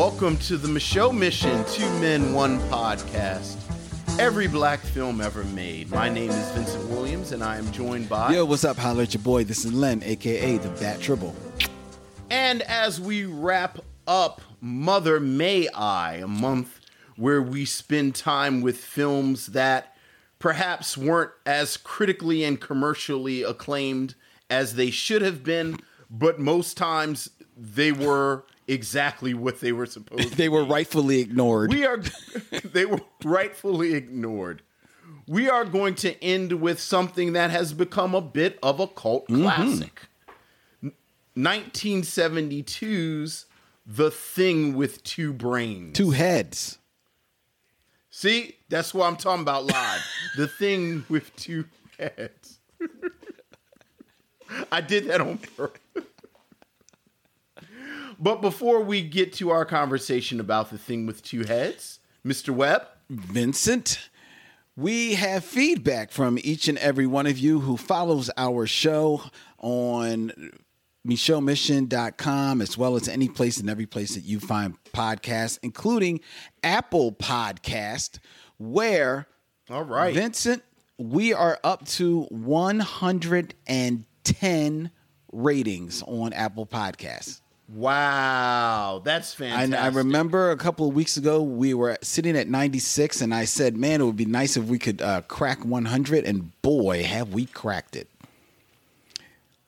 Welcome to the Micheaux Mission Two Men, One podcast. Every black film ever made. My name is Vincent Williams, and I am joined by. Yo, what's up? Holla at your boy. This is Len, aka the Bat Tribble. And as we wrap up Mother May I, a month where we spend time with films that perhaps weren't as critically and commercially acclaimed as they should have been, but most times they were exactly what they were supposed to They were rightfully ignored. we are they were rightfully ignored. We are going to end with something that has become a bit of a cult mm-hmm. classic. 1972's The Thing with Two Brains. Two heads. See, that's what I'm talking about live. the Thing with Two Heads. I did that on purpose. But before we get to our conversation about the thing with two heads, Mr. Webb, Vincent, we have feedback from each and every one of you who follows our show on MicheauxMission.com, as well as any place and every place that you find podcasts, including Apple Podcast, where all right, Vincent, we are up to 110 ratings on Apple Podcasts. Wow, that's fantastic. I, I remember a couple of weeks ago we were sitting at 96, and I said, "Man, it would be nice if we could uh, crack 100." And boy, have we cracked it!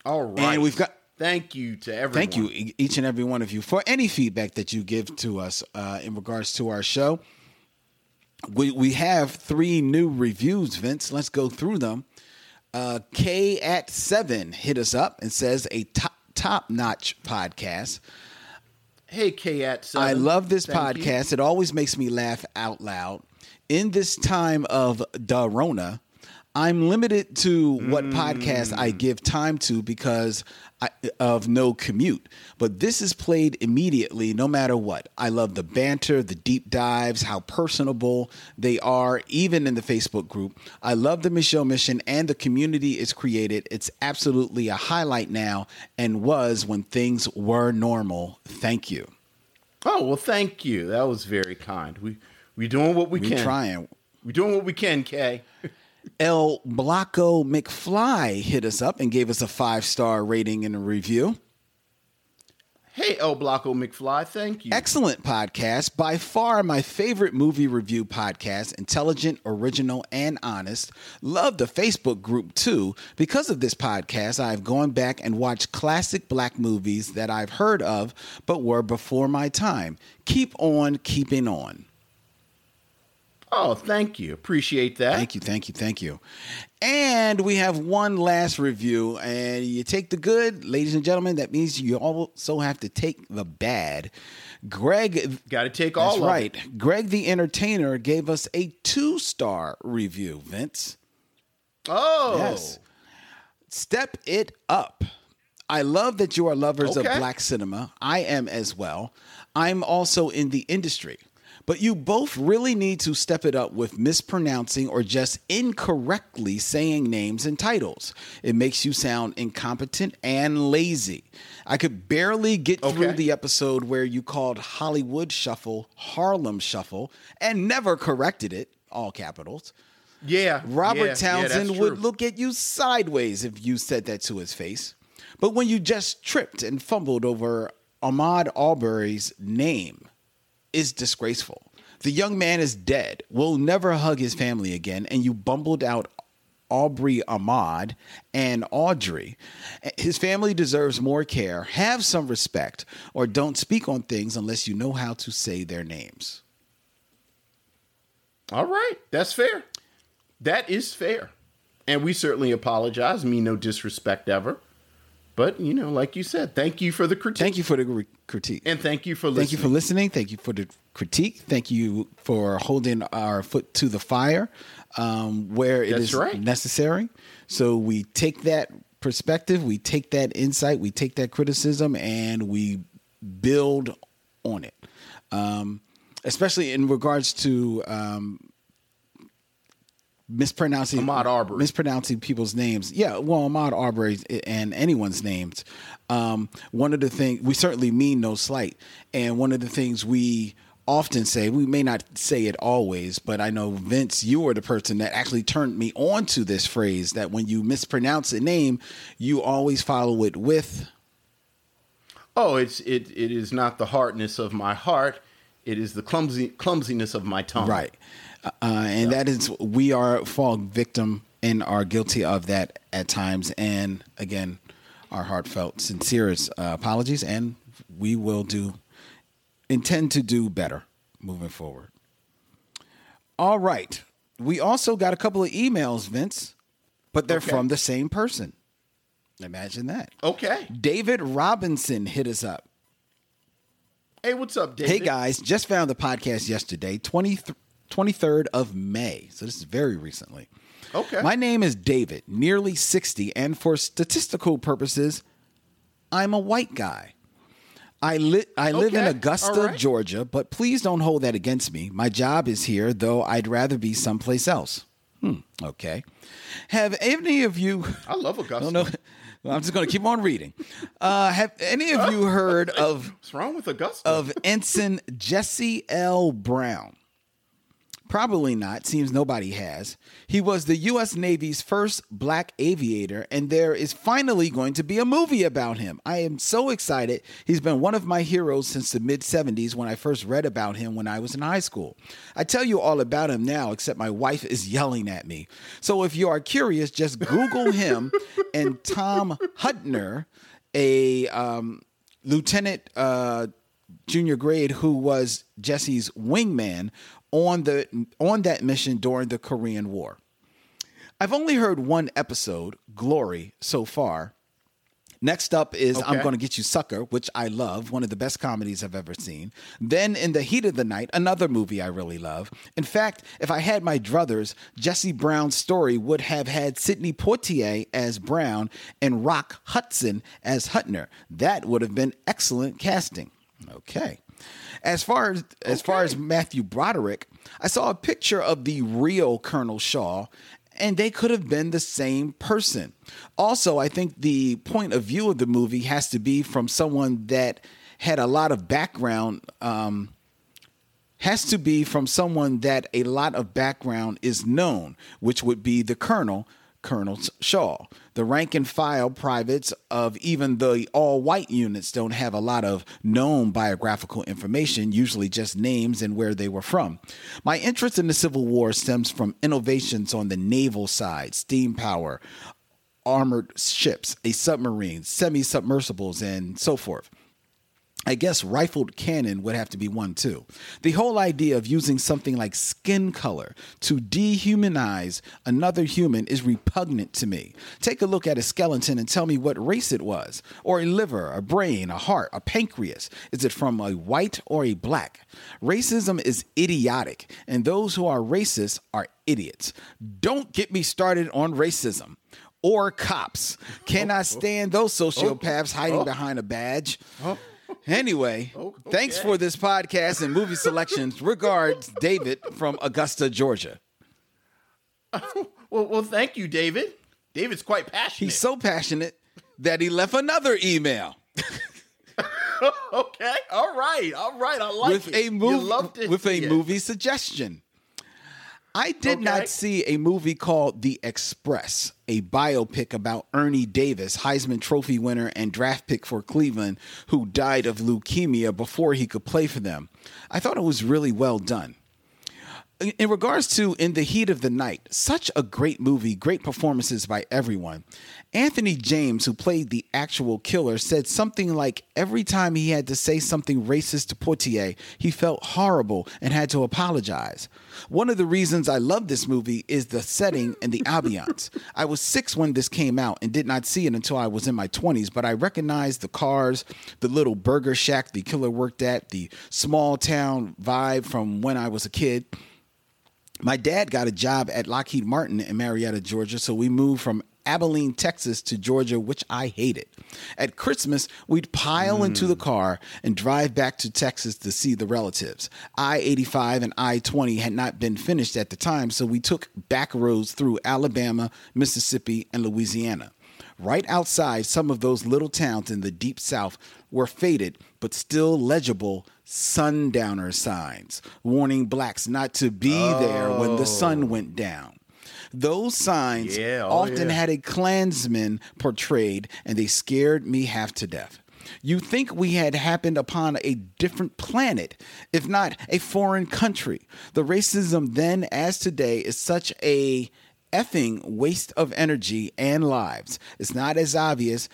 All right, And we've got. Thank you to everyone. Thank you, each and every one of you, for any feedback that you give to us uh, in regards to our show. We we have three new reviews, Vince. Let's go through them. Uh, K at seven hit us up and says a top top notch podcast. Hey, K at. I love this Thank you. podcast. It always makes me laugh out loud. In this time of Dorona, I'm limited to what podcast I mm. give time to because I, of no commute. But this is played immediately, no matter what. I love the banter, the deep dives, how personable they are, even in the Facebook group. I love the Micheaux Mission and the community it's created. It's absolutely a highlight now and was when things were normal. Thank you. Oh well, thank you. That was very kind. We we doing what we, We can. trying. We doing what we can, Kay. El Blanco McFly hit us up and gave us a five star rating and a review. Hey, El Blanco McFly. Thank you. Excellent podcast. By far my favorite movie review podcast. Intelligent, original, and honest. Love the Facebook group too. Because of this podcast, I've gone back and watched classic black movies that I've heard of but were before my time. Keep on keeping on. Oh, thank you. Appreciate that. Thank you, thank you, thank you. And we have one last review. And you take the good, ladies and gentlemen, that means you also have to take the bad. Greg, Got to take all that's right. it. Greg the Entertainer gave us a two star review, Vince. Oh, Yes. Step it up. I love that you are lovers Okay. of black cinema. I am as well. I'm also in the industry. But you both really need to step it up with mispronouncing or just incorrectly saying names and titles. It makes you sound incompetent and lazy. I could barely get through the episode where you called Hollywood Shuffle Harlem Shuffle and never corrected it, all capitals. yeah. Robert yeah, yeah, Townsend that's would look at you sideways if you said that to his face. But when you just tripped and fumbled over Ahmaud Arbery's name, is disgraceful. The young man is dead, will never hug his family again, and you bumbled out Aubrey Ahmad and Audrey. His family deserves more care. Have some respect, or don't speak on things unless you know how to say their names. All right, that's fair. That is fair, and we certainly apologize. Me, no disrespect ever, but you know, like you said, thank you for the critique. Thank you for the re- critique. and thank you for listening. Thank you for listening. Thank you for the critique. Thank you for holding our foot to the fire um, where it That's is right. necessary. So we take that perspective, we take that insight, we take that criticism, and we build on it. Um, especially in regards to um, mispronouncing Ahmaud Arbery. mispronouncing people's names. Yeah, well, Ahmaud Arbery and anyone's names. Um, one of the things we certainly mean no slight, and one of the things we often say we may not say it always but i know vince you are the person that actually turned me on to this phrase that when you mispronounce a name you always follow it with Oh, it's it it is not the hardness of my heart. It is the clumsy clumsiness of my tongue. Right. Uh, and that is, we are fall victim and are guilty of that at times. And again, our heartfelt, sincerest uh, apologies, and we will do, intend to do better moving forward. All right. We also got a couple of emails, Vince, but they're Okay. from the same person. Imagine that. Okay. David Robinson hit us up. Hey, what's up, David? Hey guys, just found the podcast yesterday, 20, 23rd of May. So this is very recently. Okay. My name is David, nearly 60, and for statistical purposes, I'm a white guy. I, li- I live in Augusta, right. Georgia, but please don't hold that against me. My job is here, though I'd rather be someplace else. Hmm, okay. Have any of you I love Augusta. no, no. Well, I'm just going to keep on reading. Uh, have any of you heard of What's wrong with Augusta? of Ensign Jesse L. Brown? Probably not. Seems nobody has. He was the U.S. Navy's first black aviator, and there is finally going to be a movie about him. I am so excited. He's been one of my heroes since the mid 70s when I first read about him when I was in high school. I tell you all about him now, except my wife is yelling at me. So if you are curious, just Google him and Tom Hudner, a um, lieutenant. Uh, junior grade who was Jesse's wingman on the on that mission during the Korean War. I've only heard one episode, Glory, so far. Next up is I'm Gonna Get You Sucker, which I love, one of the best comedies I've ever seen. Then In the Heat of the Night, another movie I really love. In fact, if I had my druthers, Jesse Brown's story would have had Sidney Poitier as Brown and Rock Hudson as Hudner. That would have been excellent casting. Okay. As far as as far as Matthew Broderick, I saw a picture of the real Colonel Shaw, and they could have been the same person. Also, I think the point of view of the movie has to be from someone that had a lot of background. Um, has to be from someone that a lot of background is known, which would be the colonel, Colonel Shaw. The rank and file privates of even the all white units don't have a lot of known biographical information, usually just names and where they were from. My interest in the Civil War stems from innovations on the naval side, steam power, armored ships, a submarine, semi submersibles, and so forth. I guess rifled cannon would have to be one too. The whole idea of using something like skin color to dehumanize another human is repugnant to me. Take a look at a skeleton and tell me what race it was, or a liver, a brain, a heart, a pancreas. Is it from a white or a black? Racism is idiotic, and those who are racist are idiots. Don't get me started on racism. Or cops. Cannot oh, oh. stand those sociopaths hiding oh. behind a badge. Anyway, thanks for this podcast and movie selections. Regards, David from Augusta, Georgia. well, well, thank you, David. David's quite passionate. He's so passionate that he left another email okay. All right. All right. I like with it. a You movie love to with a it. movie suggestion. I did Okay. not see a movie called The Express, a biopic about Ernie Davis, Heisman Trophy winner and draft pick for Cleveland, who died of leukemia before he could play for them. I thought it was really well done. In regards to In the Heat of the Night, such a great movie, great performances by everyone. Anthony James, who played the actual killer, said something like every time he had to say something racist to Poitier, he felt horrible and had to apologize. One of the reasons I love this movie is the setting and the ambiance. I was six when this came out and did not see it until I was in my 20s, but I recognized the cars, the little burger shack the killer worked at, the small town vibe from when I was a kid. My dad got a job at Lockheed Martin in Marietta, Georgia, so we moved from Abilene, Texas to Georgia, which I hated. At Christmas, we'd pile hmm. into the car and drive back to Texas to see the relatives. I 85 and I 20 had not been finished at the time, so we took back roads through Alabama, Mississippi, and Louisiana. Right outside some of those little towns in the deep south were faded but still legible sundowner signs warning blacks not to be there when the sun oh. went down. Those signs Yeah, oh, often yeah. had a Klansman portrayed, and they scared me half to death. You think we had happened upon a different planet, if not a foreign country. The racism then, as today, is such a effing waste of energy and lives. It's not as obvious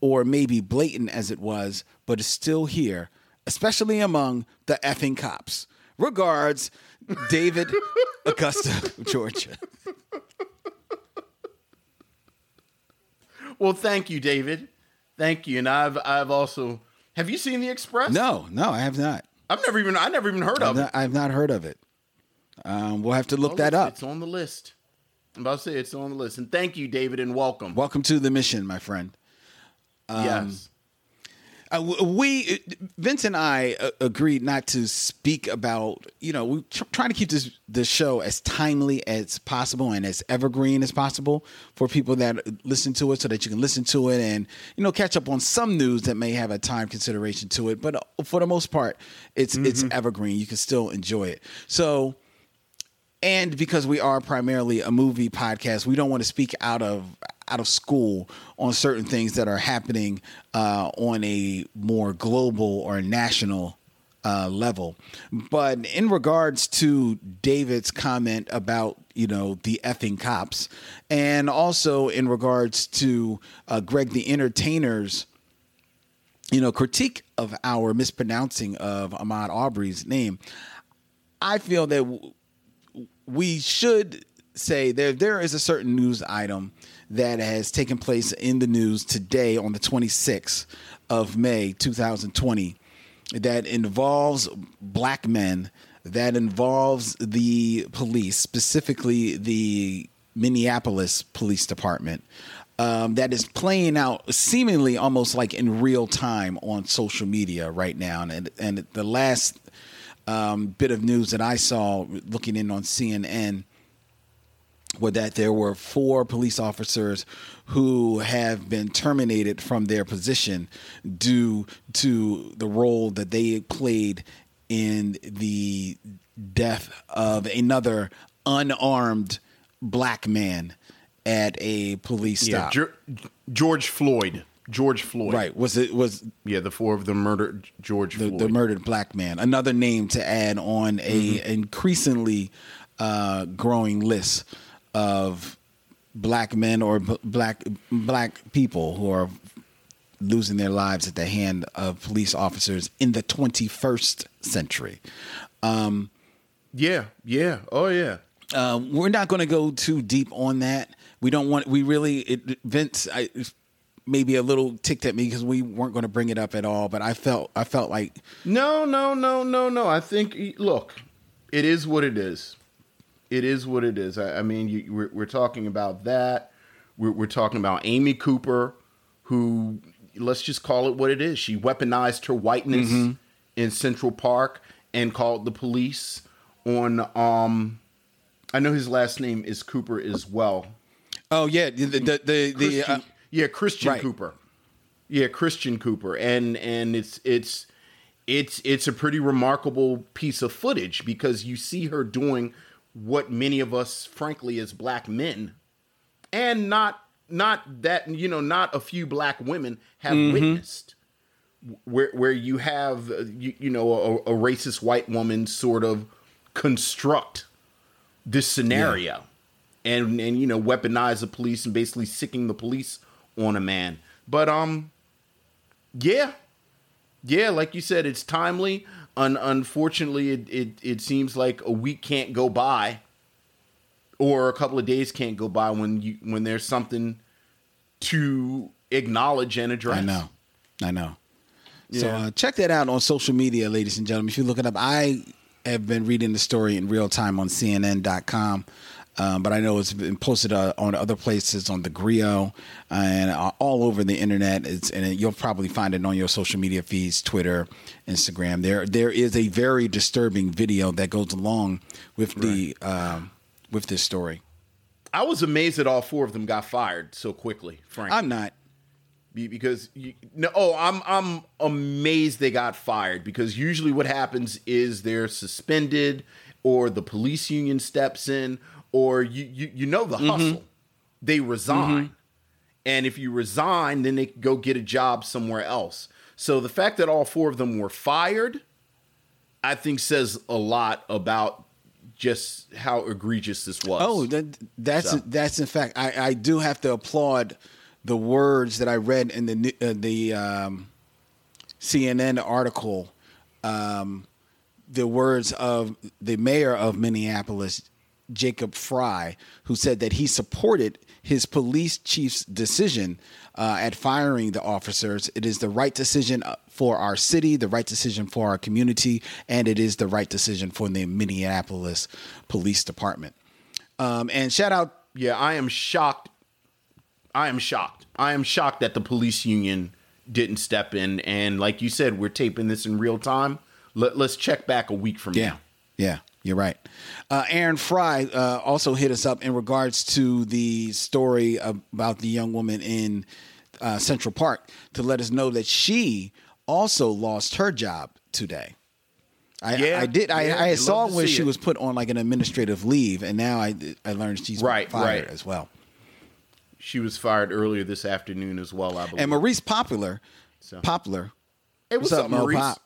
or maybe blatant as it was, but it's still here, especially among the effing cops. Regards, David, Augusta, Georgia. Well, thank you, David. Thank you. And I've I've also have you seen the Express? No, no, I have not. I've never even I never even heard I've of it. I've not heard of it. Um, we'll have to look Well, that up. It's on the list. I'm about to say it's on the list. And thank you, David, and welcome. Welcome to the mission, my friend. yes. Uh, we, Vince and I, uh, agreed not to speak about. You know, we tr- trying to keep this the show as timely as possible and as evergreen as possible for people that listen to it, so that you can listen to it and you know catch up on some news that may have a time consideration to it. But uh, for the most part, it's it's evergreen. You can still enjoy it. So and because we are primarily a movie podcast, we don't want to speak out of out of school on certain things that are happening uh, on a more global or national uh, level. But in regards to David's comment about you know the effing cops, and also in regards to uh, Greg the Entertainer's you know critique of our mispronouncing of Ahmad Aubrey's name, I feel that. W- we should say there there is a certain news item that has taken place in the news today on the 26th of May 2020 that involves black men. That involves the police specifically the Minneapolis Police Department. Um, that is playing out seemingly almost like in real time on social media right now. And and the last um, bit of news that I saw looking in on CNN were that there were four police officers who have been terminated from their position due to the role that they played in the death of another unarmed black man at a police Yeah. stop. Ge- George Floyd. George Floyd. right? Was it was Yeah, the four of them murdered George the, Floyd. the murdered black man. Another name to add on a increasingly uh, growing list of black men or b- black black people who are losing their lives at the hand of police officers in the 21st century. yeah, yeah. Oh yeah. Uh, we're not going to go too deep on that. We don't want. We really it, Vince. I, maybe a little ticked at me because we weren't going to bring it up at all. But I felt. I felt like No, no, no, no, no. I think look, it is what it is. It is what it is. I, I mean, you, we're, we're talking about that. We're, we're talking about Amy Cooper, who let's just call it what it is. She weaponized her whiteness in Central Park and called the police on. Um, I know his last name is Cooper as well. Oh yeah, the the the, the Christian, uh, yeah, Christian right. Cooper. Yeah, Christian Cooper, and and it's it's it's it's a pretty remarkable piece of footage because you see her doing what many of us, frankly, as black men, and not not that you know not a few black women have witnessed, where where you have uh, you, you know a, a racist white woman sort of construct this scenario and and you know weaponize the police and basically sicking the police on a man. But um yeah. Yeah like you said it's timely Un- unfortunately it, it it seems like a week can't go by or a couple of days can't go by when you when there's something to acknowledge and address I know, I know. So uh, check that out on social media, ladies and gentlemen. If you look it up, I have been reading the story in real time on CNN.com. Um, but I know it's been posted uh, on other places on the Grio and uh, all over the internet. It's, and you'll probably find it on your social media feeds, Twitter, Instagram. There, there is a very disturbing video that goes along with the um, with this story. I was amazed that all four of them got fired so quickly. Frank, I'm not. Because you, no, oh, I'm I'm amazed they got fired because usually what happens is they're suspended or the police union steps in or you you, you know the hustle. They resign. And if you resign, then they go get a job somewhere else. So the fact that all four of them were fired, I think says a lot about just how egregious this was. Oh, that, that's So. that's in fact. I, I do have to applaud the words that I read in the uh, the um, CNN article. Um, the words of the mayor of Minneapolis, Jacob Frey, who said that he supported his police chief's decision uh, at firing the officers. It is the right decision uh, for our city, the right decision for our community, and it is the right decision for the Minneapolis Police Department. Um, and shout out, Yeah, I am shocked. I am shocked. I am shocked that the police union didn't step in. And like you said, we're taping this in real time. Let, let's check back a week from yeah, now. yeah, you're right. Uh, Aaron Fry uh, also hit us up in regards to the story about the young woman in uh, Central Park to let us know that she also lost her job today. I, Yeah, I did. I, yeah, I saw when she it. was put on like an administrative leave, and now I I learned she's Right, fired right. as well. She was fired earlier this afternoon as well, I believe. And Maurice Popular, So- Popular, hey, what's, up, Mo Maurice? Pop?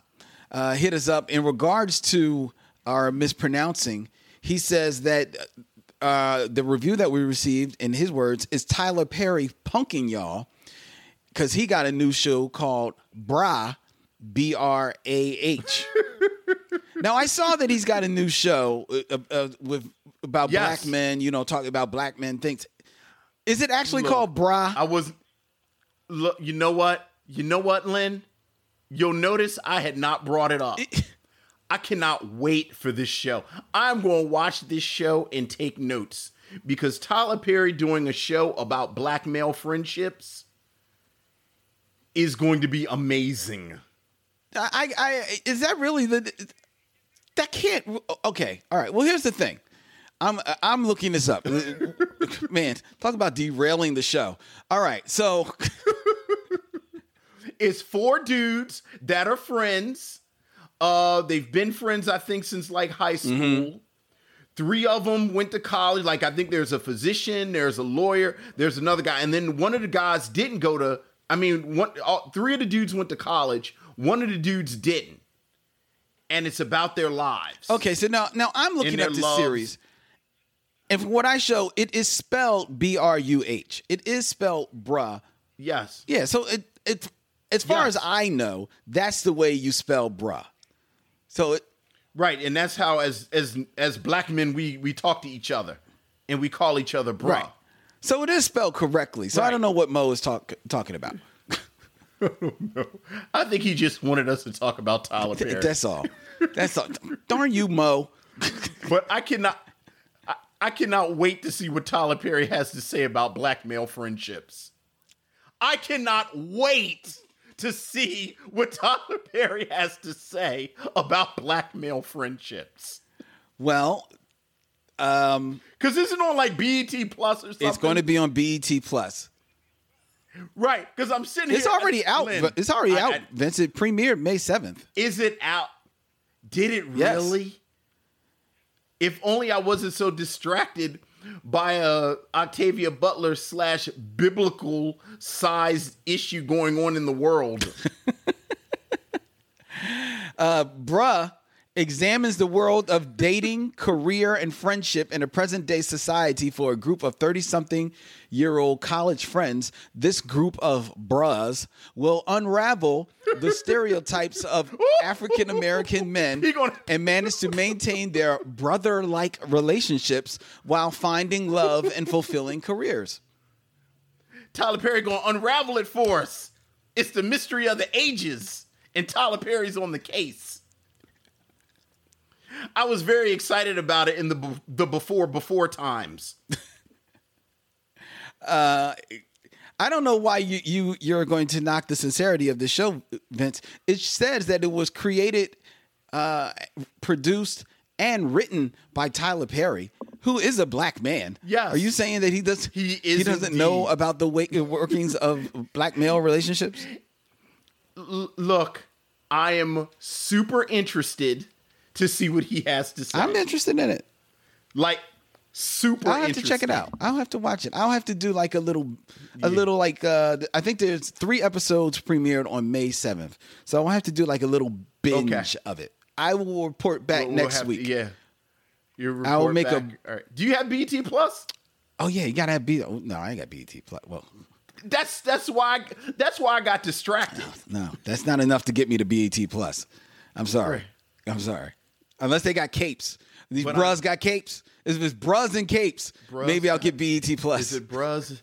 Uh, hit us up in regards to our mispronouncing. He says that uh, the review that we received, in his words, is Tyler Perry punking y'all because he got a new show called Bra, B R A H. now I saw that he's got a new show uh, uh, with about Yes. black men. You know, talking about black men things. Is it actually Look, called Bra? I was. Look, you know what? You know what, Lynn? You'll notice I had not brought it up. I cannot wait for this show. I'm going to watch this show and take notes because Tyler Perry doing a show about black male friendships is going to be amazing. I, I, is that really the? That can't. Okay, all right. Well, here's the thing. I'm, I'm looking this up. Man, talk about derailing the show. All right, so It's four dudes that are friends. Uh, they've been friends, I think, since like high school. Three of them went to college. Like I think there's a physician, there's a lawyer, there's another guy, and then one of the guys didn't go to. I mean, one, all, three of the dudes went to college. One of the dudes didn't, and it's about their lives. okay, so now now I'm looking at this loves. series, and from what I show, it is spelled B R U H. It is spelled bruh. Yes. Yeah, so it it as far Yes. as I know, that's the way you spell bruh. So it Right, and that's how as as as black men we we talk to each other, and we call each other bro. right. So it is spelled correctly. So I don't know what Mo is talk, talking about. I think he just wanted us to talk about Tyler Perry. That's all. That's all. Darn you, Mo. But I cannot, I, I cannot wait to see what Tyler Perry has to say about black male friendships. I cannot wait to see what Tyler Perry has to say about black male friendships. Well, um, Because isn't on like BET Plus or something? it's going to be on BET Plus. right. Because I'm sitting It's here. already out. Lynn, It's already I- out. I- Vince, it premiered May seventh. is it out? Did it Yes. really? If only I wasn't so distracted by a Octavia Butler slash biblical sized issue going on in the world. Uh, bruh examines the world of dating, career, and friendship in a present day society for a group of 30 something year old college friends. This group of bruhs will unravel the stereotypes of African American men and manage to maintain their brother like relationships while finding love and fulfilling careers. Tyler Perry gonna unravel it for us. It's the mystery of the ages, and Tyler Perry's on the case. I was very excited about it in the the before before times. I don't know why you you you're going to knock the sincerity of the show, Vince. It says that it was created, uh, produced, and written by Tyler Perry, who is a black man. Yes. Are you saying that he does? He is He doesn't know about the workings of black male relationships. L- look, I am super interested to see what he has to say. I'm interested in it. like super. I'll have to check it out. I'll have to watch it. I'll have to do like a little, a little like. uh I think there's three episodes premiered on May seventh, so I'll have to do like a little binge Okay. of it. I will report back We'll- we'll next to- week. yeah. You I will make a- All right. Do you have BET Plus? Oh yeah, you gotta have B. Oh, no, I ain't got BET Plus. Well, That's that's why that's why I got distracted. no, that's not enough to get me to BET Plus. I'm sorry. I'm sorry. Unless they got capes. These But bras got capes. If it's bras and capes, Bras- maybe I'll get BET Plus. Is it bruz,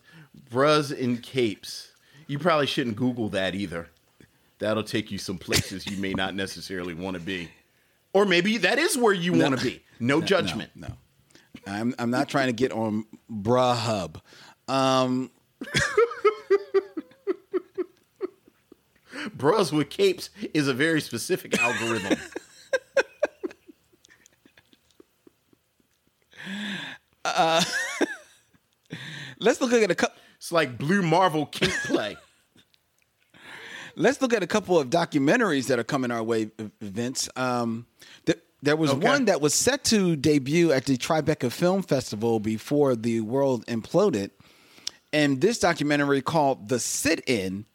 bruz and capes? You probably shouldn't Google that either. That'll take you some places you may not necessarily want to be, or maybe that is where you want to be. No judgment. No, I'm I'm not trying to get on Bra Hub. Um, Bruz with capes is a very specific algorithm. let's look at a couple. It's like Blue Marvel kink play. Let's look at a couple of documentaries that are coming our way, Vince. Um, th- there was Okay. one that was set to debut at the Tribeca Film Festival before the world imploded, and this documentary called "The Sit-In,"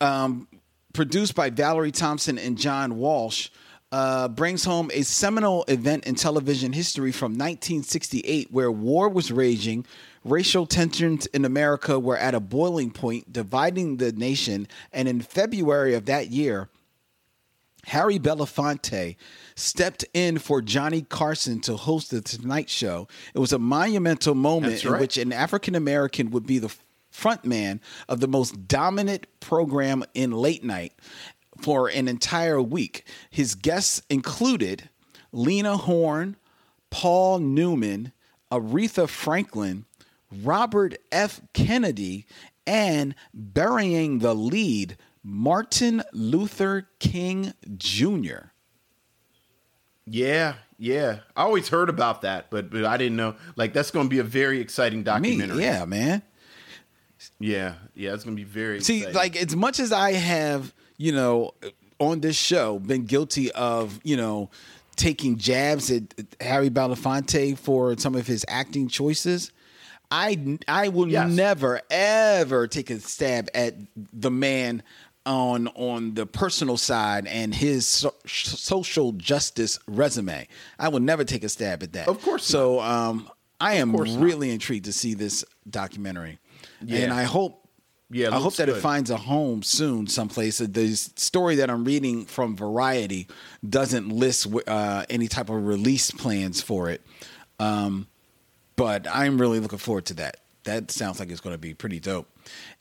um, produced by Valerie Thompson and John Walsh. Uh, brings home a seminal event in television history from 1968 where war was raging, racial tensions in America were at a boiling point, dividing the nation, and in February of that year, Harry Belafonte stepped in for Johnny Carson to host the Tonight Show. It was a monumental moment That's in which an African American would be the front man of the most dominant program in late night for an entire week. His guests included Lena Horne, Paul Newman, Aretha Franklin, Robert F. Kennedy, and burying the lead, Martin Luther King Jr. Yeah, yeah. I always heard about that, but but I didn't know. Like that's going to be a very exciting Me, documentary. yeah, man. yeah, yeah. It's going to be very. See, exciting. like as much as I have, you know, on this show been guilty of, you know, taking jabs at Harry Belafonte for some of his acting choices, I I will Yes. never ever take a stab at the man on on the personal side and his so- social justice resume. I will never take a stab at that. Of course So, um, I am course not. really intrigued to see this documentary, Yeah. and I hope Yeah, I hope that it finds a home soon someplace. The story that I'm reading from Variety doesn't list uh, any type of release plans for it, um, but I'm really looking forward to that. That sounds like it's going to be pretty dope.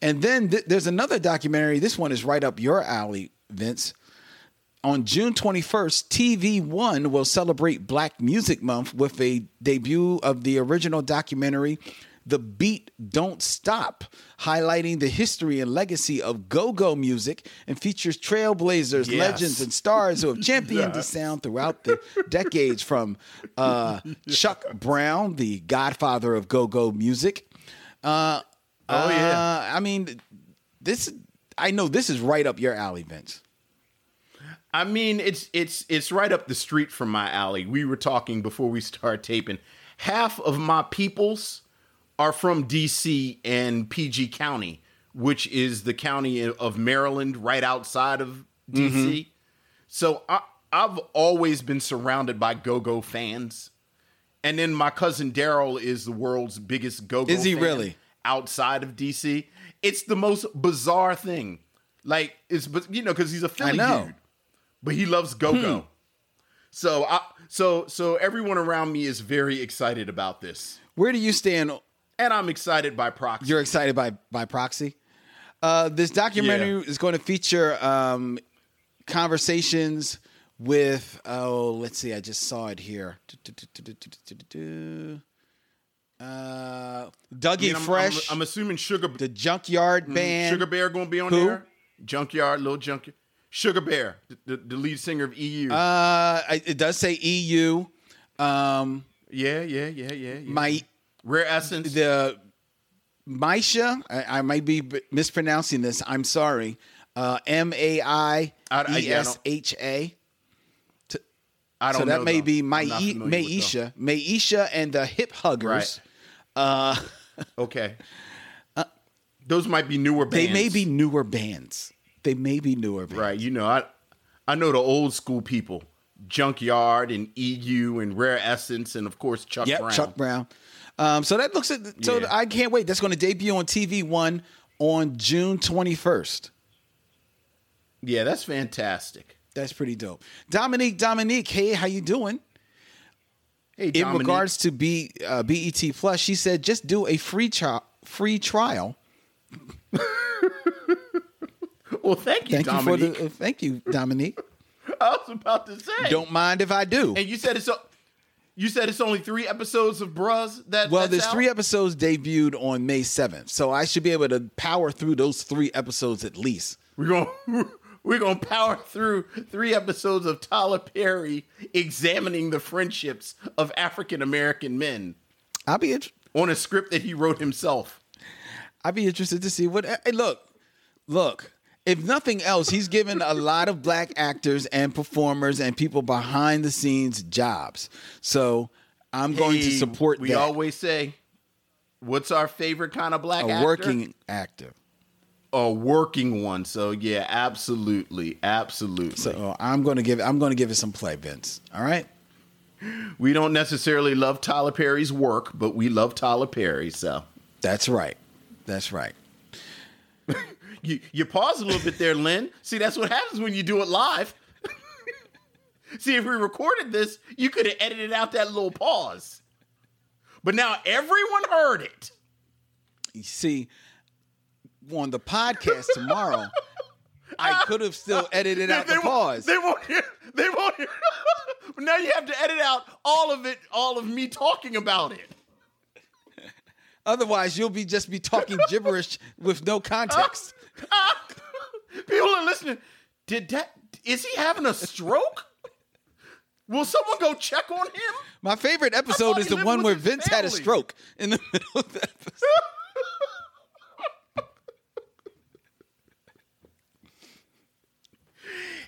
And then th- there's another documentary. This one is right up your alley, Vince. On June 21st, TV One will celebrate Black Music Month with a debut of the original documentary, The Beat Don't Stop, highlighting the history and legacy of go go music and features trailblazers, Yes. legends, and stars who have championed the sound throughout the decades from uh, Chuck Brown, the godfather of go go music. Uh, Oh, yeah. uh, I mean, this. I know this is right up your alley, Vince. I mean, it's it's it's right up the street from my alley. We were talking before we start taping. Half of my peoples are from DC and PG County, which is the county of Maryland, right outside of DC. So I, I've always been surrounded by go-go fans, and then my cousin Daryl is the world's biggest go-go. Is he really? outside of DC? It's the most bizarre thing. Like it's but you know because he's a Philly. Hmm. dude but he loves go go. So I so so everyone around me is very excited about this, Where do you stand? And I'm excited by proxy. You're excited by by proxy. Uh, this documentary Yeah. is going to feature um, conversations with oh, let's see, I just saw it here. Uh, Dougie I mean, I'm- Fresh, I'm, I'm assuming Sugar the Junkyard Band. Sugar Bear gonna be on Who? there. Junkyard, little junkyard. Sugar Bear, the, the, the lead singer of EU. Uh, it does say EU. Um, yeah, yeah, yeah, yeah. yeah. my Rare Essence. the Maiesha, I, I might be mispronouncing this. I'm sorry. Uh, M A I E S H A. I don't So that know, may though. be Mai- not familiar with them. Maiesha, Maiesha, and the Hip Huggers. Right. Okay. Those might be newer Uh, They bands. may be newer bands. They may be newer bands. right. You know, I I know the old school people, Junkyard and EU and Rare Essence and of course Chuck Yep, Brown. Chuck Brown. Um, so that looks at. So Yeah. I can't wait. That's going to debut on TV One on June 21st. Yeah, that's fantastic. That's pretty dope. Dominique, Dominique, hey, how you doing? Hey, In regards to B, uh, BET Plus, she said just do a free trial. Free trial. well, thank you, Thank Dominique. you for the. Uh, thank you, Dominique. I was about to say. Don't mind if I do. And you said it's you said it's only three episodes of Bruz that. Well, there's out? three episodes debuted on May 7th, so I should be able to power through those three episodes at least. We're going we're to power through three episodes of Tyler Perry examining the friendships of African American men I'll be int- on a script that he wrote himself. I'd be interested to see what. Hey, look, look. If nothing else, he's given a lot of black actors and performers and people behind the scenes jobs. So I'm going to support We that. always say, "What's our favorite kind of black a actor?" working actor. a working one. So yeah, absolutely, absolutely. So I'm going to give. I'm going to give it some play, Vince. All right. we don't necessarily love Tyler Perry's work, but we love Tyler Perry. So That's right. That's right. You you pause a little bit there, Lynn. See, that's what happens when you do it live. See, if we recorded this, you could have edited out that little pause. But now everyone heard it. You see, on the podcast tomorrow, I could have still edited out the won't- pause. They won't hear. They won't hear. but now you have to edit out all of it, all of me talking about it. Otherwise, you'll be just be talking gibberish with no context. People are listening. Did that? Is he having a stroke? Will someone go check on him? My favorite episode is the one where Vince had a stroke in the middle of the episode.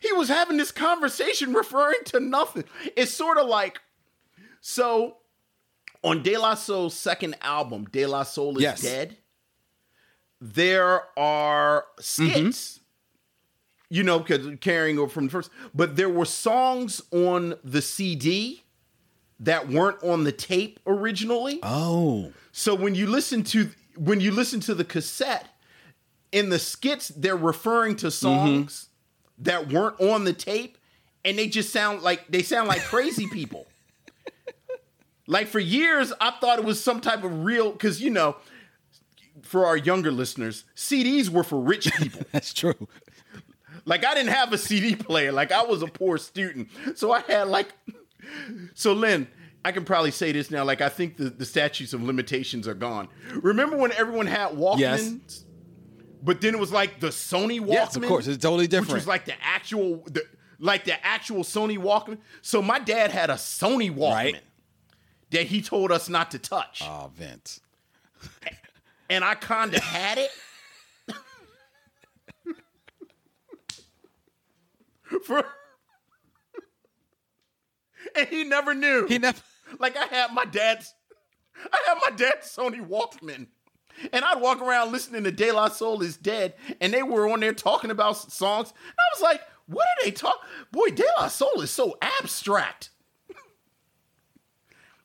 he was having this conversation referring to nothing. It's sort of like so on De La Soul's second album, De La Soul is Yes. Dead. There are mm-hmm. skits, you know, because carrying over from the first, but there were songs on the CD that weren't on the tape originally. Oh, So when you listen to when you listen to the cassette in the skits, they're referring to mm-hmm. songs that weren't on the tape, and they just sound like they sound like crazy people. like for years, I thought it was some type of real because you know, for our younger listeners, CDs were for rich people. that's true. Like I didn't have a CD player. Like I was a poor student. So I had like So Lynn, I can probably say this now. Like I think the, the statutes of limitations are gone. Remember when everyone had Walkmans? Yes. But then it was like the Sony Walkman. Yes, of course, it's totally different. Which was like the actual the like the actual Sony Walkman. So my dad had a Sony Walkman Right. that he told us not to touch. Oh, Vince. And I kinda had it. For and he never knew. He never. like I had my dad's I had my dad's Sony Walkman. And I'd walk around listening to De La Soul is Dead, and they were on there talking about songs. And I was like, what are they talking? Boy, De La Soul is so abstract.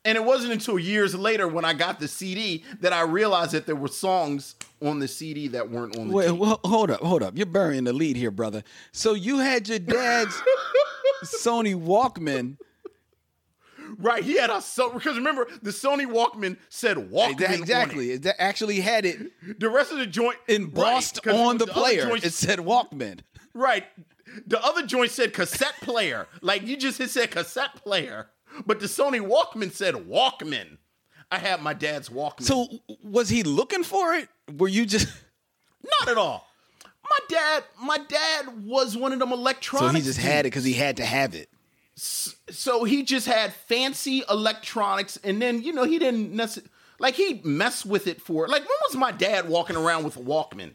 And it wasn't until years later when I got the CD that I realized that there were songs on the CD that weren't on the Wait, well, hold up, hold up. You're burying the lead here, brother. So you had your dad's Sony Walkman. Right, he had a so because remember the Sony Walkman said Walkman. on it. Exactly. That actually had it The rest of the joint embossed right, on the other player. joints- It said Walkman. Right. The other joint said cassette player. Like you just said cassette player. But the Sony Walkman said Walkman. I had my dad's Walkman. So was he looking for it? Were you just Not at all. My dad, my dad was one of them electronics. so electronics. he just had it because he had to have it? so he just had fancy electronics, and then you know he didn't necessarily like he mess with it for like when was my dad walking around with a Walkman?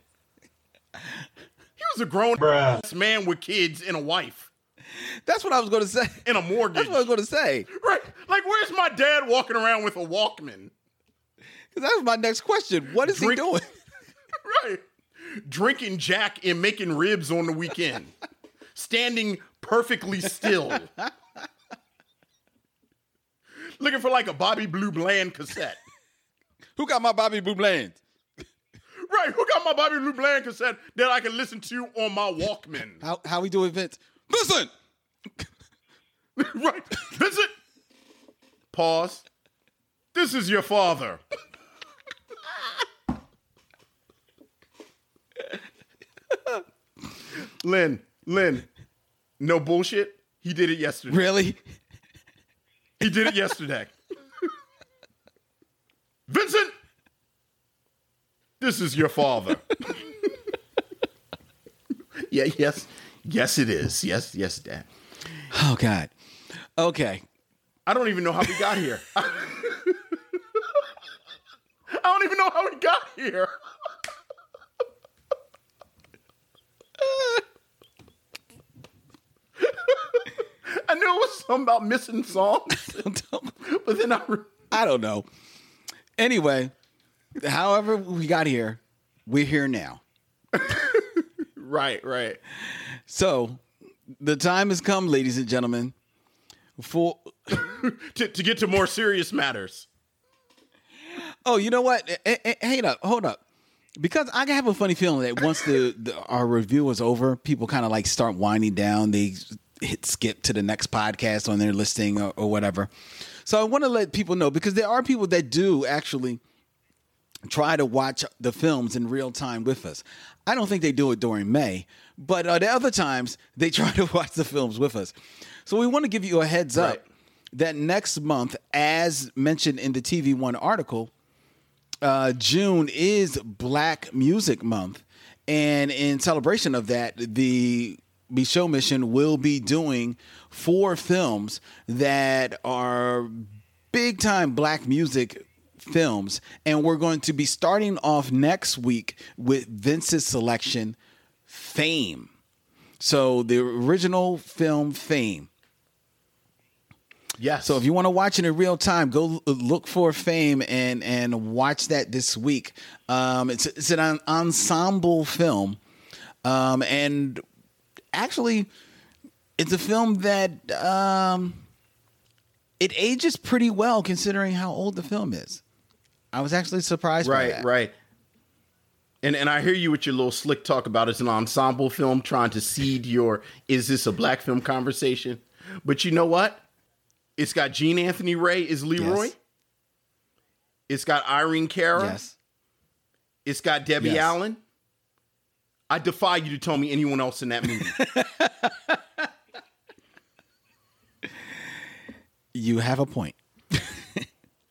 He was a grown ass man with kids and a wife That's what I was going to say. and a mortgage. That's what I was going to say. right? Like where's my dad walking around with a Walkman? 'Cause that was my next question. What is Drink- he doing? right. Drinking Jack and making ribs on the weekend. Standing perfectly still. Looking for like a Bobby Blue Bland cassette. Who got my Bobby Blue Bland? Right, who got my Bobby Blue Bland cassette that I can listen to on my Walkman? How how we doing, Vince? Listen, right, visit. Pause. This is your father. Lynn, Lynn, no bullshit. He did it yesterday. really? He did it yesterday. Vincent, this is your father. yeah, yes, yes, it is. Yes, yes, Dad. Oh God. Okay. I don't even know how we got here. I don't even know how we got here. I knew it was something about missing songs, but then I. Re- I don't know. Anyway, however we got here, we're here now. right, right. So the time has come, ladies and gentlemen, for To, to get to more serious matters. Oh, you know what? Hey, eh, eh, up, hold up. Because I have a funny feeling that once the, the our review is over, people kind of like start winding down. They hit skip to the next podcast on their listing or, or whatever. So I want to let people know because there are people that do actually try to watch the films in real time with us. I don't think they do it during May, but uh, the other times they try to watch the films with us. So we want to give you a heads up that next month, as mentioned in the TV One article, uh, June is Black Music Month, and in celebration of that, the Micheaux Mission will be doing four films that are big time Black music films, and we're going to be starting off next week with Vince's selection, Fame. So the original film, Fame. Yes. So if you want to watch it in real time, go look for Fame and and watch that this week. Um, it's it's an ensemble film, um, and actually, it's a film that um, it ages pretty well considering how old the film is. I was actually surprised. by right, right. And and I hear you with your little slick talk about it's an ensemble film trying to seed your is this a black film conversation. But you know what? It's got Gene Anthony Ray is Leroy. Yes. It's got Irene Cara. Yes. It's got Debbie Yes. Allen. I defy you to tell me anyone else in that movie. You have a point.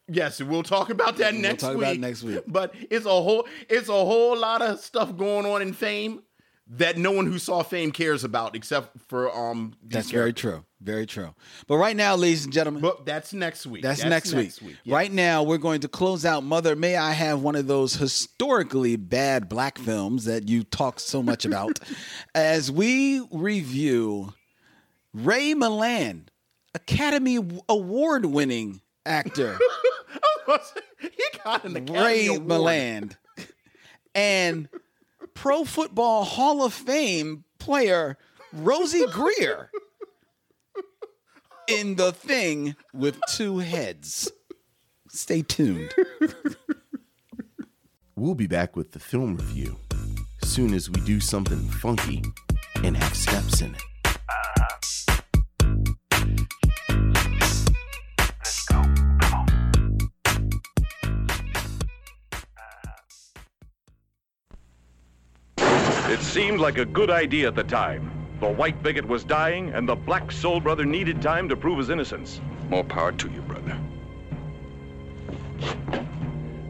Yes, we'll talk about that We'll next talk week. about it next week. But it's a whole it's a whole lot of stuff going on in Fame that no one who saw Fame cares about except for um That's very true. Very true. But right now, ladies and gentlemen, But that's next week. That's, next, week. yes. Right now, we're going to close out Mother May I Have one of those historically bad black films that you talk so much about as we review Ray Milland, Academy Award winning actor he got an Academy Ray Award. Milland, and Pro Football Hall of Fame player Rosey Grier in The Thing with Two Heads. Stay tuned. We'll be back with the film review soon as we do something funky and have steps in it. It seemed like a good idea at the time. The white bigot was dying, and the black soul brother needed time to prove his innocence. More power to you, brother.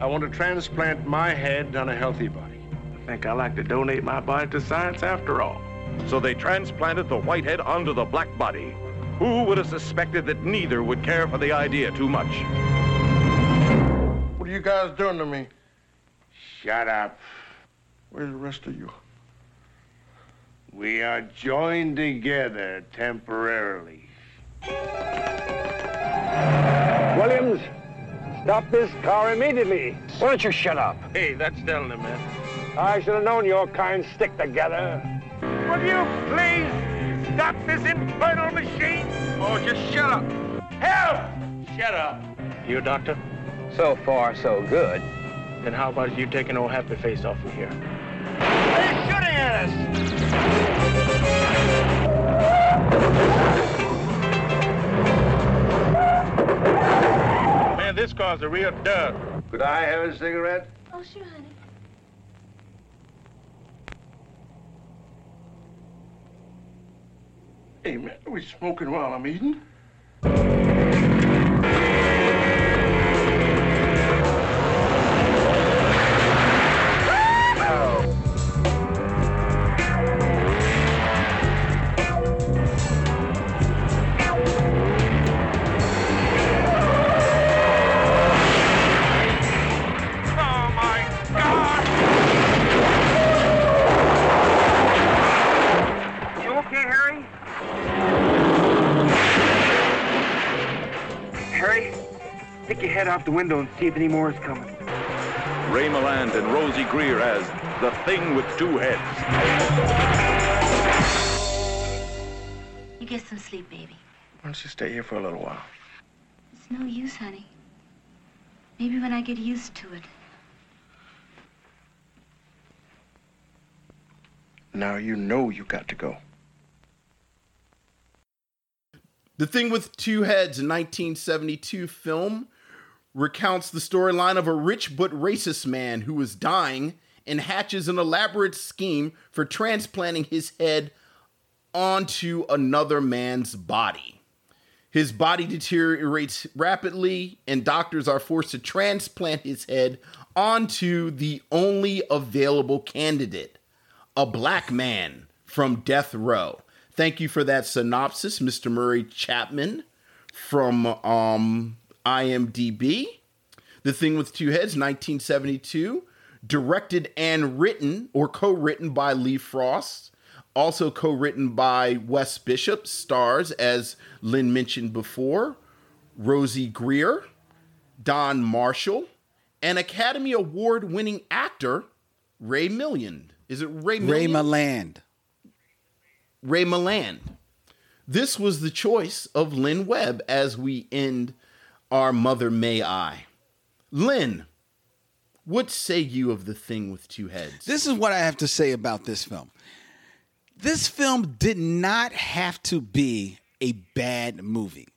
I want to transplant my head on a healthy body. I think I like to donate my body to science after all. So they transplanted the white head onto the black body. Who would have suspected that neither would care for the idea too much? What are you guys doing to me? Shut up. Where's the rest of you? We are joined together temporarily. Williams, stop this car immediately. Why don't you shut up? Hey, that's telling him, man. I should have known your kind stick together. Will you please stop this infernal machine? Oh, just shut up. Help! Shut up. You a doctor? So far, so good. Then how about you taking old happy face off of here? They're shooting at us! Man, this car's a real dud. Could I have a cigarette? Oh, sure, honey. Hey, man, are we smoking while I'm eating? The window and see if any more is coming. Ray Milland and Rosey Grier as the thing with two heads. You get some sleep, baby. Why don't you stay here for a little while? It's no use, honey. Maybe when I get used to it. Now you know you got to go. The Thing with Two Heads, a 1972 film, recounts the storyline of a rich but racist man who is dying and hatches an elaborate scheme for transplanting his head onto another man's body. His body deteriorates rapidly, and doctors are forced to transplant his head onto the only available candidate, a black man from death row. Thank you for that synopsis, Mr. Murray Chapman from um, IMDb. The Thing with Two Heads, 1972, directed and written or co written by Lee Frost, also co written by Wes Bishop, stars, as Lynn mentioned before, Rosey Grier, Don Marshall, and Academy Award winning actor Ray Milland. Is it Ray Milland? Ray Milland. Ray Milland. This was the choice of Lynn Webb as we end our Mother May I. Lynn, what say you of the thing with two heads? This is what I have to say about this film. This film did not have to be a bad movie.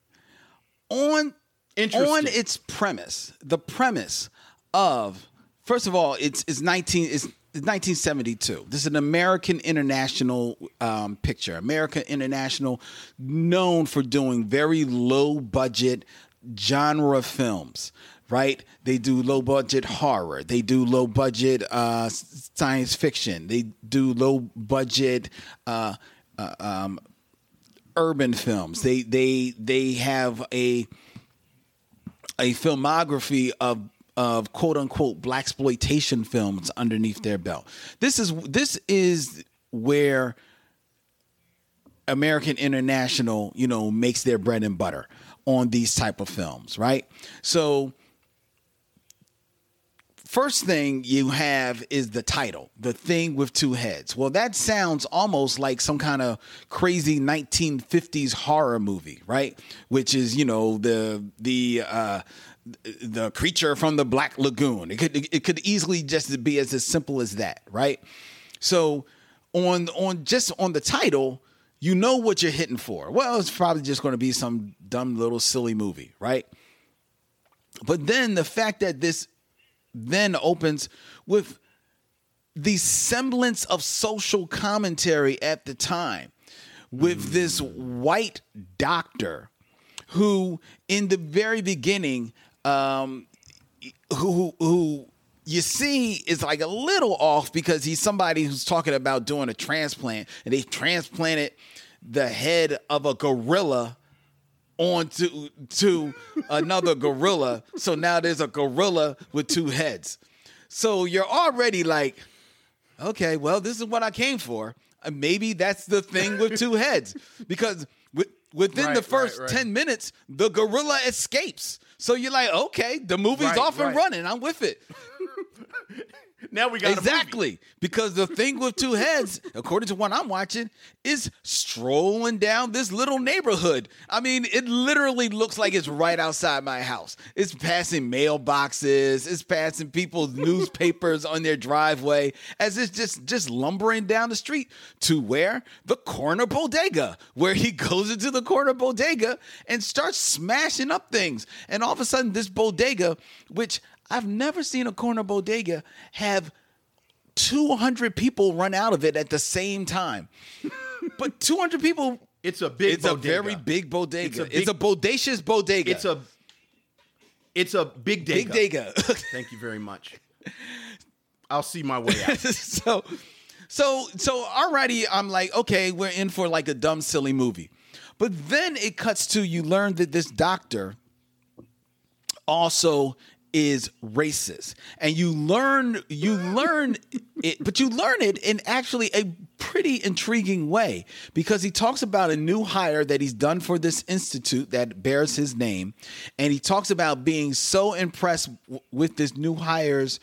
On on its premise, the premise of first of all, it's it's 19 it's it's 1972. This is an American International um, picture. American International, known for doing very low budget genre films, right? They do low budget horror. They do low budget uh, science fiction. They do low budget uh, uh, um, urban films. They they they have a a filmography of of quote unquote black exploitation films underneath their belt. This is this is where American International, you know, makes their bread and butter on these type of films, right? So first thing you have is the title, The Thing with Two Heads. Well, that sounds almost like some kind of crazy 1950s horror movie, right? Which is, you know, the the uh the creature from the Black Lagoon. It could it could easily just be as, as simple as that, right? So on on just on the title, you know what you're hitting for. Well, it's probably just going to be some dumb little silly movie, right? But then the fact that this then opens with the semblance of social commentary at the time with this white doctor who, in the very beginning, um, who who you see is like a little off because he's somebody who's talking about doing a transplant, and they transplanted the head of a gorilla onto to another gorilla. So now there's a gorilla with two heads. So you're already like, okay, well, this is what I came for. Uh, maybe that's the thing with two heads because with, within Right, the right, first right. 10 minutes, the gorilla escapes. So you're like, okay, the movie's Right, off and right. running. I'm with it. Now we got. Exactly. Because the thing with two heads, according to what I'm watching, is strolling down this little neighborhood. I mean, it literally looks like it's right outside my house. It's passing mailboxes, it's passing people's newspapers on their driveway as it's just just lumbering down the street to where the corner bodega, where he goes into the corner bodega and starts smashing up things. And all of a sudden this bodega, which I've never seen a corner bodega have 200 people run out of it at the same time. But 200 people, It's a big bodega. it's a very big bodega. It's a It's a, bodacious bodega. It's a it's a big day. big dega. Thank you very much. I'll see my way out. so, so, so already I'm like, okay, we're in for like a dumb, silly movie. But then it cuts to you learn that this doctor also is racist. And you learn you learn it but you learn it in actually a pretty intriguing way because he talks about a new hire that he's done for this institute that bears his name. And he talks about being so impressed w- with this new hire's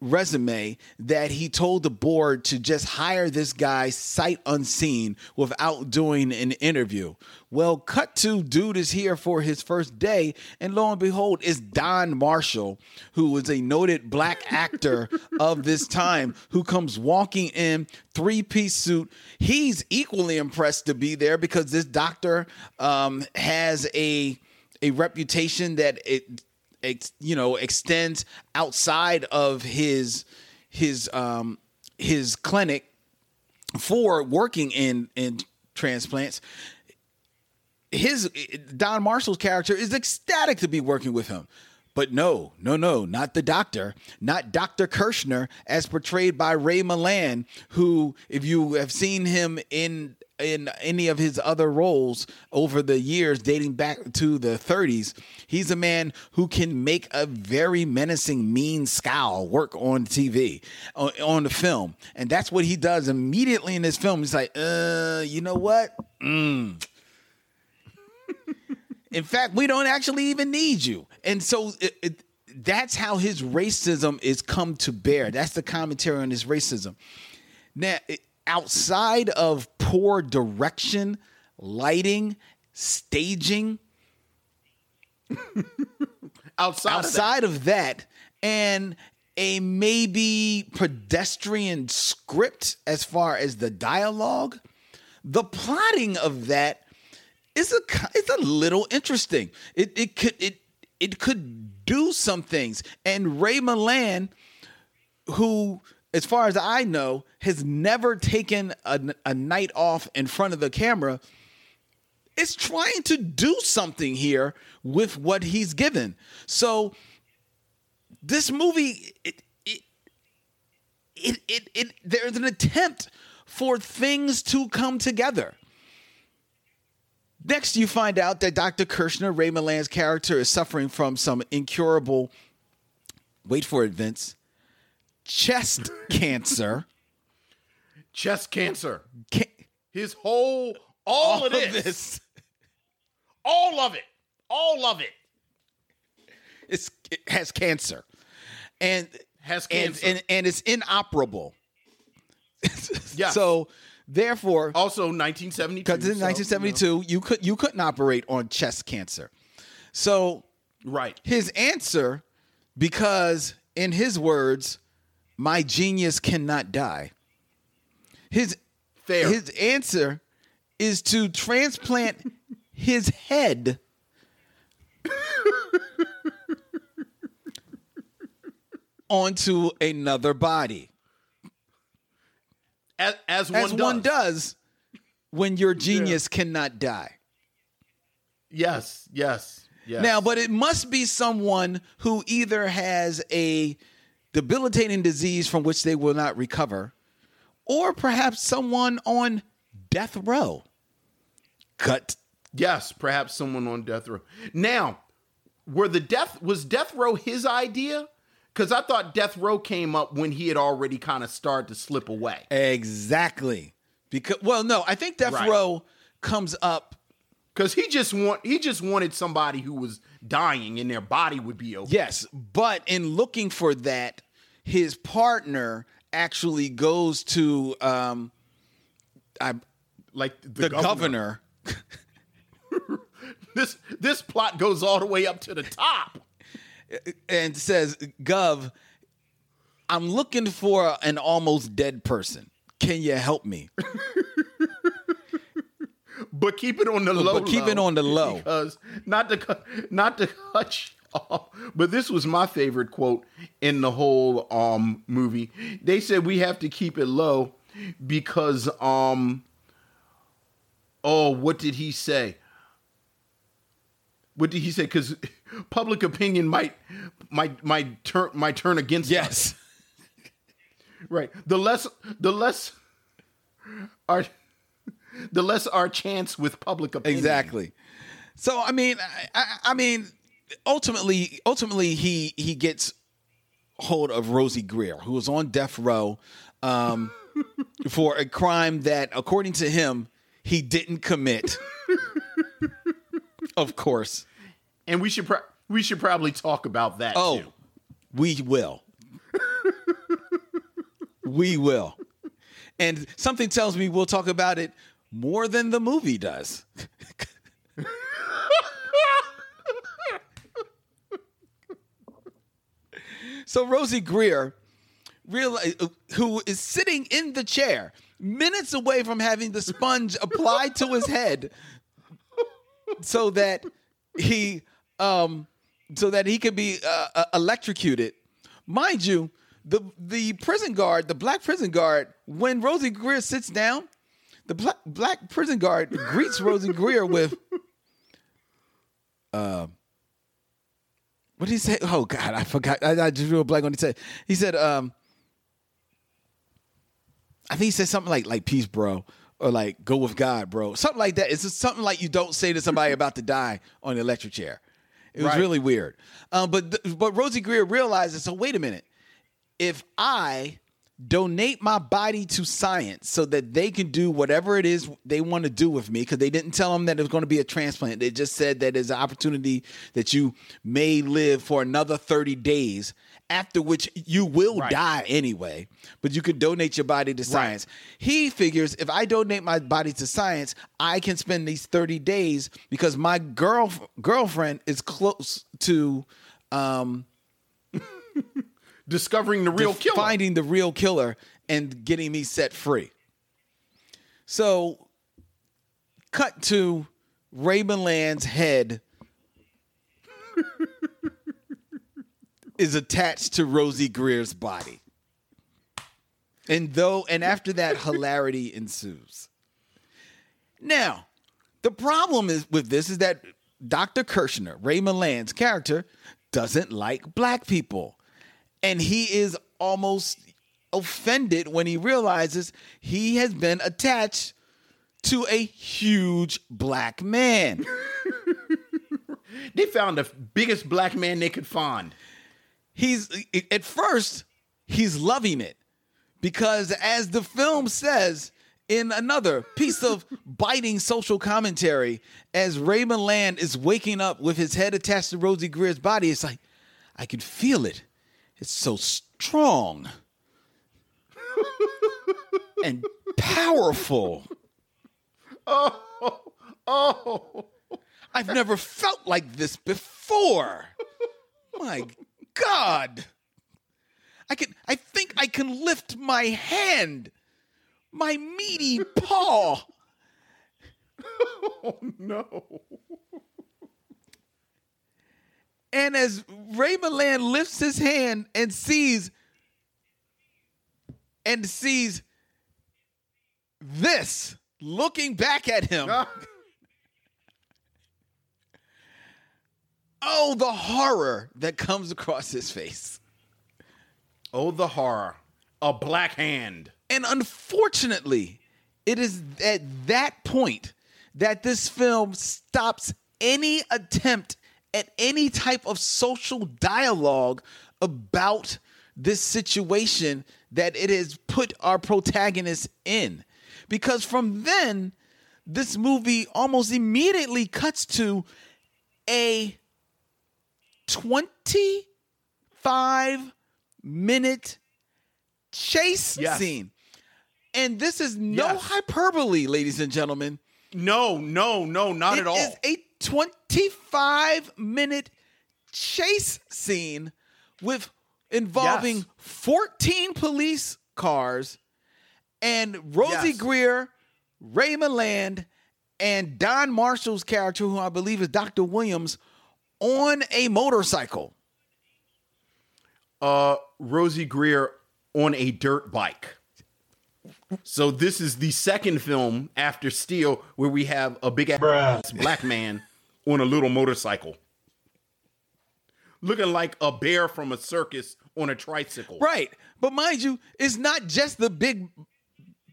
resume that he told the board to just hire this guy sight unseen without doing an interview. Well, cut to dude is here for his first day, and lo and behold, it's Don Marshall, who was a noted black actor of this time, who comes walking in three piece suit. He's equally impressed to be there because this doctor um, has a a reputation that it ex, you know extends outside of his his um his clinic for working in in transplants his Don Marshall's character is ecstatic to be working with him. But no, no, no, not the doctor, not Dr. Kirshner, as portrayed by Ray Milland, who, if you have seen him in in any of his other roles over the years dating back to the 30s, he's a man who can make a very menacing, mean scowl work on TV, on, on the film. And that's what he does immediately in this film. He's like, uh, you know what? In fact, we don't actually even need you. And so it, it, that's how his racism is come to bear. That's the commentary on his racism. Now, it- outside of poor direction, lighting, staging, Outside, of that, of that, and a maybe pedestrian script as far as the dialogue, the plotting of that is a it's a little interesting. It it could it it could do some things. And Ray Milland, who, as far as I know, has never taken a, a night off in front of the camera, is trying to do something here with what he's given. So this movie, it, it, it, it, it there's an attempt for things to come together. Next, you find out that Dr. Kirshner, Ray Milland's character, is suffering from some incurable, wait for it, Vince, chest cancer. chest cancer. Ca- His whole all, of this, this. all of it, all of it It's, it has cancer. And has and, cancer. and, and it's inoperable. Yeah. So therefore, also 1972. because in so, 1972, you could you couldn't operate on chest cancer. So right. his answer, because in his words, my genius cannot die. His Fair. his answer is to transplant his head onto another body. As, as one As does. one does when your genius cannot die. Yes, yes, yes. Now, but it must be someone who either has a debilitating disease from which they will not recover, or perhaps someone on death row. Cut. yes, perhaps someone on death row. Now, were the death was death row his idea? Because I thought death row came up when he had already kind of started to slip away. Exactly. Because well, no, I think death Right. row comes up. Because he just want he just wanted somebody who was dying and their body would be okay. Yes, but in looking for that, his partner actually goes to um, I, like the, the governor. This this plot goes all the way up to the top. and says, Gov, I'm looking for an almost dead person. Can you help me? But keep it on the low. but keep it on the low. because not to cut- not to cut. But this was my favorite quote in the whole um movie. They said we have to keep it low because um oh what did he say? What did he say? Because public opinion might might might turn might turn against us. Yes. Right. The less the less our the less our chance with public opinion. Exactly. So I mean, I, I mean, ultimately, ultimately, he he gets hold of Rosey Grier, who was on death row um, for a crime that, according to him, he didn't commit. of course. And we should pro- we should probably talk about that Oh, too. we will. we will. And something tells me we'll talk about it more than the movie does. so Rosey Grier, who is sitting in the chair, minutes away from having the sponge applied to his head, so that he um so that he could be uh, uh, electrocuted. Mind you, the the prison guard, the black prison guard, when Rosey Grier sits down, the black black prison guard greets Rosey Grier with, uh, what did he say? Oh God, I forgot. I, I just real blank on he said. He said, um, I think he said something like like peace, bro, or like go with God, bro, something like that. It's just something like you don't say to somebody about to die on the electric chair. It was Right. really weird. Um, but th- but Rosey Grier realizes. So wait a minute. If I donate my body to science so that they can do whatever it is they want to do with me, because they didn't tell them that it was going to be a transplant. They just said that there's an opportunity that you may live for another 30 days, after which you will Right. die anyway, but you could donate your body to science. He figures if I donate my body to science, I can spend these 30 days because my girl girlfriend is close to um, Discovering the real killer. finding the real killer and getting me set free. So, cut to Ray Milland's head is attached to Rosey Grier's body. And though and after that hilarity ensues. Now, the problem is with this is that Dr. Kirshner, Ray Milland's character, doesn't like black people. And he is almost offended when he realizes he has been attached to a huge black man. They found the biggest black man they could find. he's at first he's loving it because as the film says in another piece of biting social commentary as Ray Milland is waking up with his head attached to Rosey Grier's body it's like I can feel it it's so strong and powerful Oh, oh. I've never felt like this before. My God. I can I think I can lift my hand. My meaty paw. Oh no. And as Ray Milland lifts his hand and sees and sees this looking back at him. Ah. oh, the horror that comes across his face. oh, the horror. A black hand. And unfortunately, it is at that point that this film stops any attempt at any type of social dialogue about this situation that it has put our protagonist in. Because from then, this movie almost immediately cuts to a 25 minute chase Yes. scene. And this is no Yes. hyperbole, ladies and gentlemen. No, no, no, not It at all. is a 25 minute chase scene with involving Yes. 14 police cars and Rosey Yes. Grier, Ray Milland, and Don Marshall's character, who I believe is Dr. Williams, on a motorcycle. uh, Rosey Grier on a dirt bike. So this is the second film after Steel where we have a big ass black man on a little motorcycle. Looking like a bear from a circus on a tricycle. Right. But mind you, it's not just the big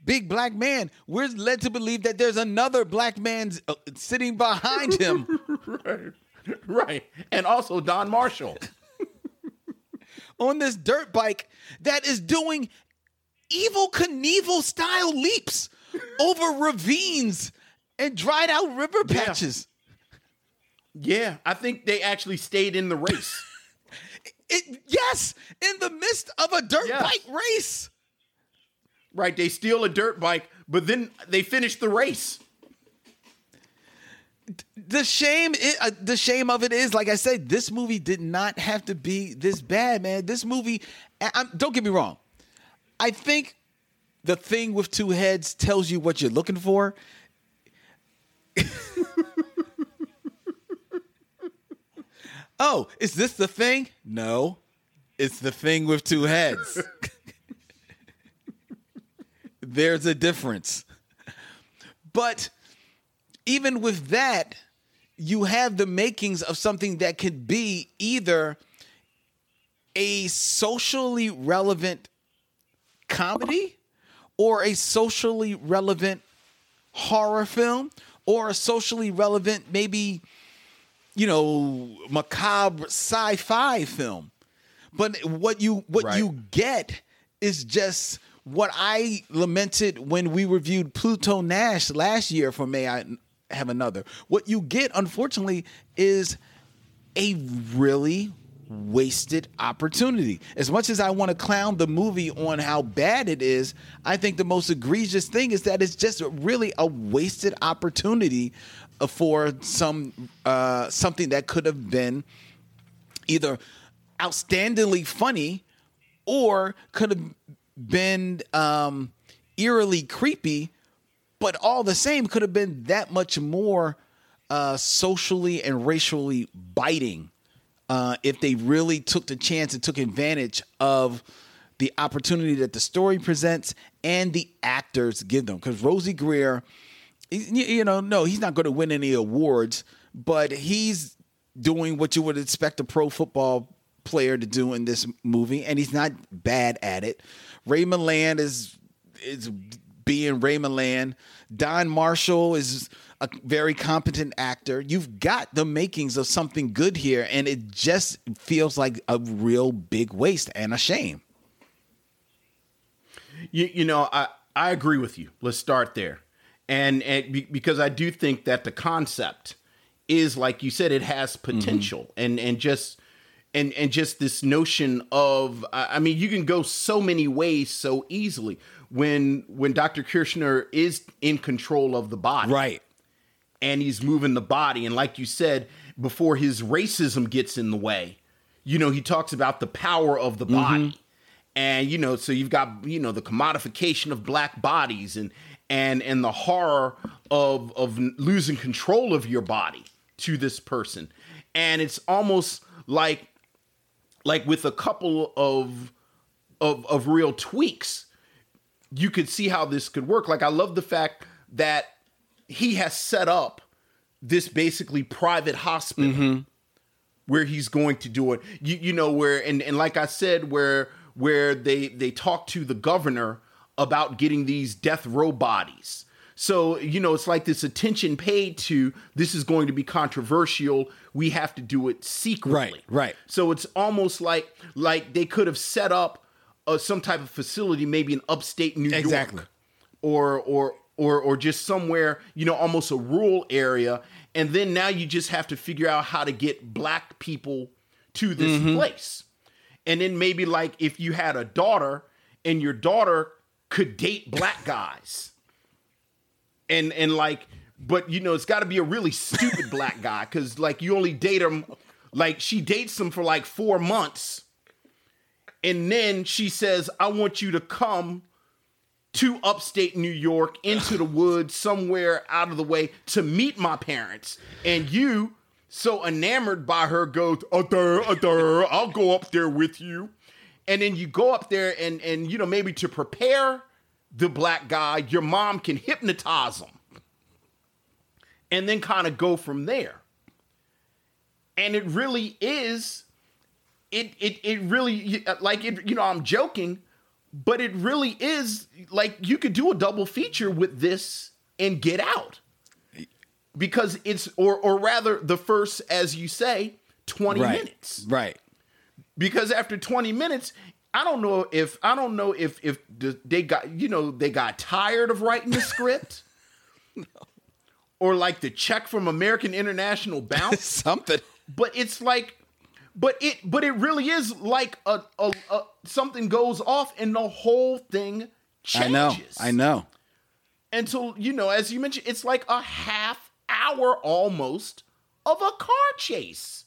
big black man. We're led to believe that there's another black man uh, sitting behind him. Right. Right. And also Don Marshall. on this dirt bike that is doing Evel Knievel style leaps over ravines and dried out river patches. Yeah, I think they actually stayed in the race. It, yes, in the midst of a dirt Yes. bike race. right, they steal a dirt bike, but then they finish the race. The shame, i- uh, the shame of it is, like I said, this movie did not have to be this bad, man. This movie, I'm- don't get me wrong. I think the thing with two heads tells you what you're looking for. oh, is this the thing? No, it's the thing with two heads. There's a difference. But even with that, you have the makings of something that could be either a socially relevant comedy or a socially relevant horror film or a socially relevant maybe you know macabre sci-fi film but what you what Right. you get is just what I lamented when we reviewed Pluto Nash last year for May I Have Another. What you get, unfortunately, is a really wasted opportunity. As much as I want to clown the movie on how bad it is, I think the most egregious thing is that it's just really a wasted opportunity for some uh, something that could have been either outstandingly funny or could have been um, eerily creepy, but all the same could have been that much more uh, socially and racially biting uh, if they really took the chance and took advantage of the opportunity that the story presents and the actors give them. Because Rosey Grier, you know, no, he's not going to win any awards, but he's doing what you would expect a pro football player to do in this movie, and he's not bad at it. Ray Milland is is being Ray Milland. Don Marshall is a very competent actor. You've got the makings of something good here, and it just feels like a real big waste and a shame. You, you know, I, I agree with you. Let's start there. And, and because I do think that the concept is like you said, it has mm-hmm. potential and, and just and and just this notion of I I mean, you can go so many ways so easily when when Dr. Kirshner is in control of the body. Right. and he's moving the body. And like you said, before his racism gets in the way, you know, he talks about the power of the body. Mm-hmm. And you know, so you've got you know the commodification of black bodies and and and the horror of of losing control of your body to this person. And it's almost like like with a couple of of of real tweaks you could see how this could work. Like I love the fact that he has set up this basically private hospital Mm-hmm. where he's going to do it. You, you know where and, and like I said, where where they they talk to the governor about getting these death row bodies. So you know it's like this attention paid to this is going to be controversial. We have to do it secretly. Right, right. So it's almost like like they could have set up uh, some type of facility, maybe in upstate New Exactly. York, or or or or just somewhere you know almost a rural area, and then now you just have to figure out how to get black people to this Mm-hmm. place, and then maybe like if you had a daughter and your daughter could date black guys, and and like but you know it's got to be a really stupid black guy because like you only date him like she dates him for like four months. And then she says i want you to come to upstate new york into the woods somewhere out of the way to meet my parents. And you so enamored by her go there, uh, i'll go up there with you and then you go up there and and you know maybe to prepare the black guy your mom can hypnotize him and then kind of go from there and it really is it it it really uh, like it you know I'm joking but it really is like you could do a double feature with this and get out because it's or or rather the first as you say 20 right. minutes Right. Because after 20 minutes i don't know if i don't know if if they got you know they got tired of writing the script or like the check from american international bounced Something. but it's like but it but it really is like a, a, a something goes off and the whole thing I know. changes I know. until you know as you mentioned it's like a half hour almost of a car chase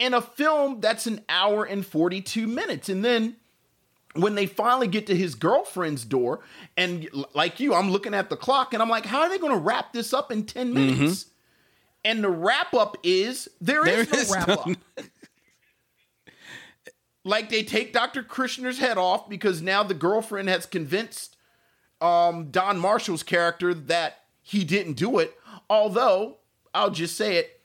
in a film that's an hour and 42 minutes and then when they finally get to his girlfriend's door and like you i'm looking at the clock and i'm like how are they going to wrap this up in 10 minutes and the wrap up is there is There is no wrap up like they take Dr. Kirshner's head off because now the girlfriend has convinced um, Don Marshall's character that he didn't do it. Although I'll just say it,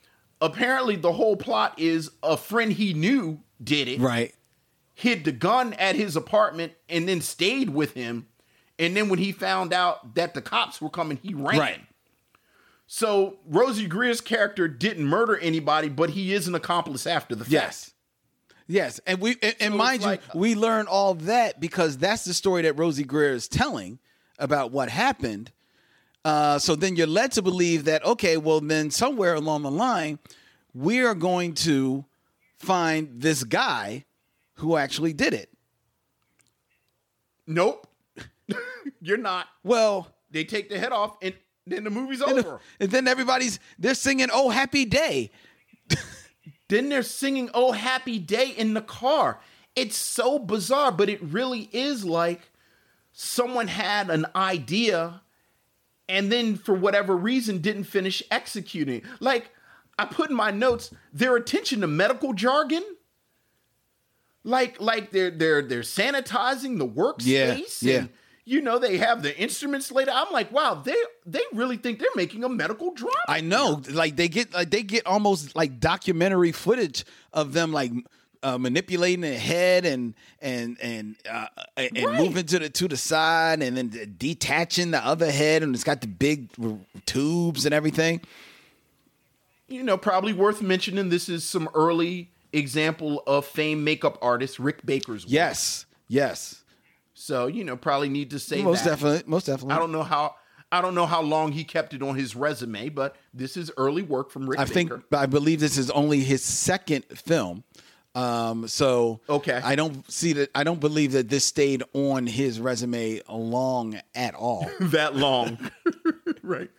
apparently the whole plot is a friend he knew did it, Right. hid the gun at his apartment, and then stayed with him. And then when he found out that the cops were coming, he ran. Right. So Rosey Grier's character didn't murder anybody, but he is an accomplice after the fact. Yes. Yes, and we and, and So mind it's you, uh, we learn all that because that's the story that Rosey Grier is telling about what happened. Uh, so then you're led to believe that okay, well then somewhere along the line, we are going to find this guy who actually did it. Nope. You're not. Well, They take the head off and then the movie's and, over. and then everybody's they're singing "Oh Happy Day." then they're singing Oh Happy Day in the car. It's so bizarre, but it really is like someone had an idea and then for whatever reason didn't finish executing. Like I put in my notes their attention to medical jargon. Like like they're they're they're sanitizing the workspace Yeah, yeah. and you know they have the instruments laid out. I'm like, wow, they they really think they're making a medical drama. I know, like they get like they get almost like documentary footage of them like uh, manipulating the head and and and uh, and Right. moving to the to the side and then detaching the other head and it's got the big tubes and everything. you know, probably worth mentioning. This is some early example of famed makeup artist Rick Baker's work. Yes, yes, So you know, probably need to say most that. definitely, most definitely. I don't know how. I don't know how long he kept it on his resume, but this is early work from Rick I think Baker. I believe this is only his second film. Um, so Okay. I don't see that. I don't believe that this stayed on his resume long at all. that long, right?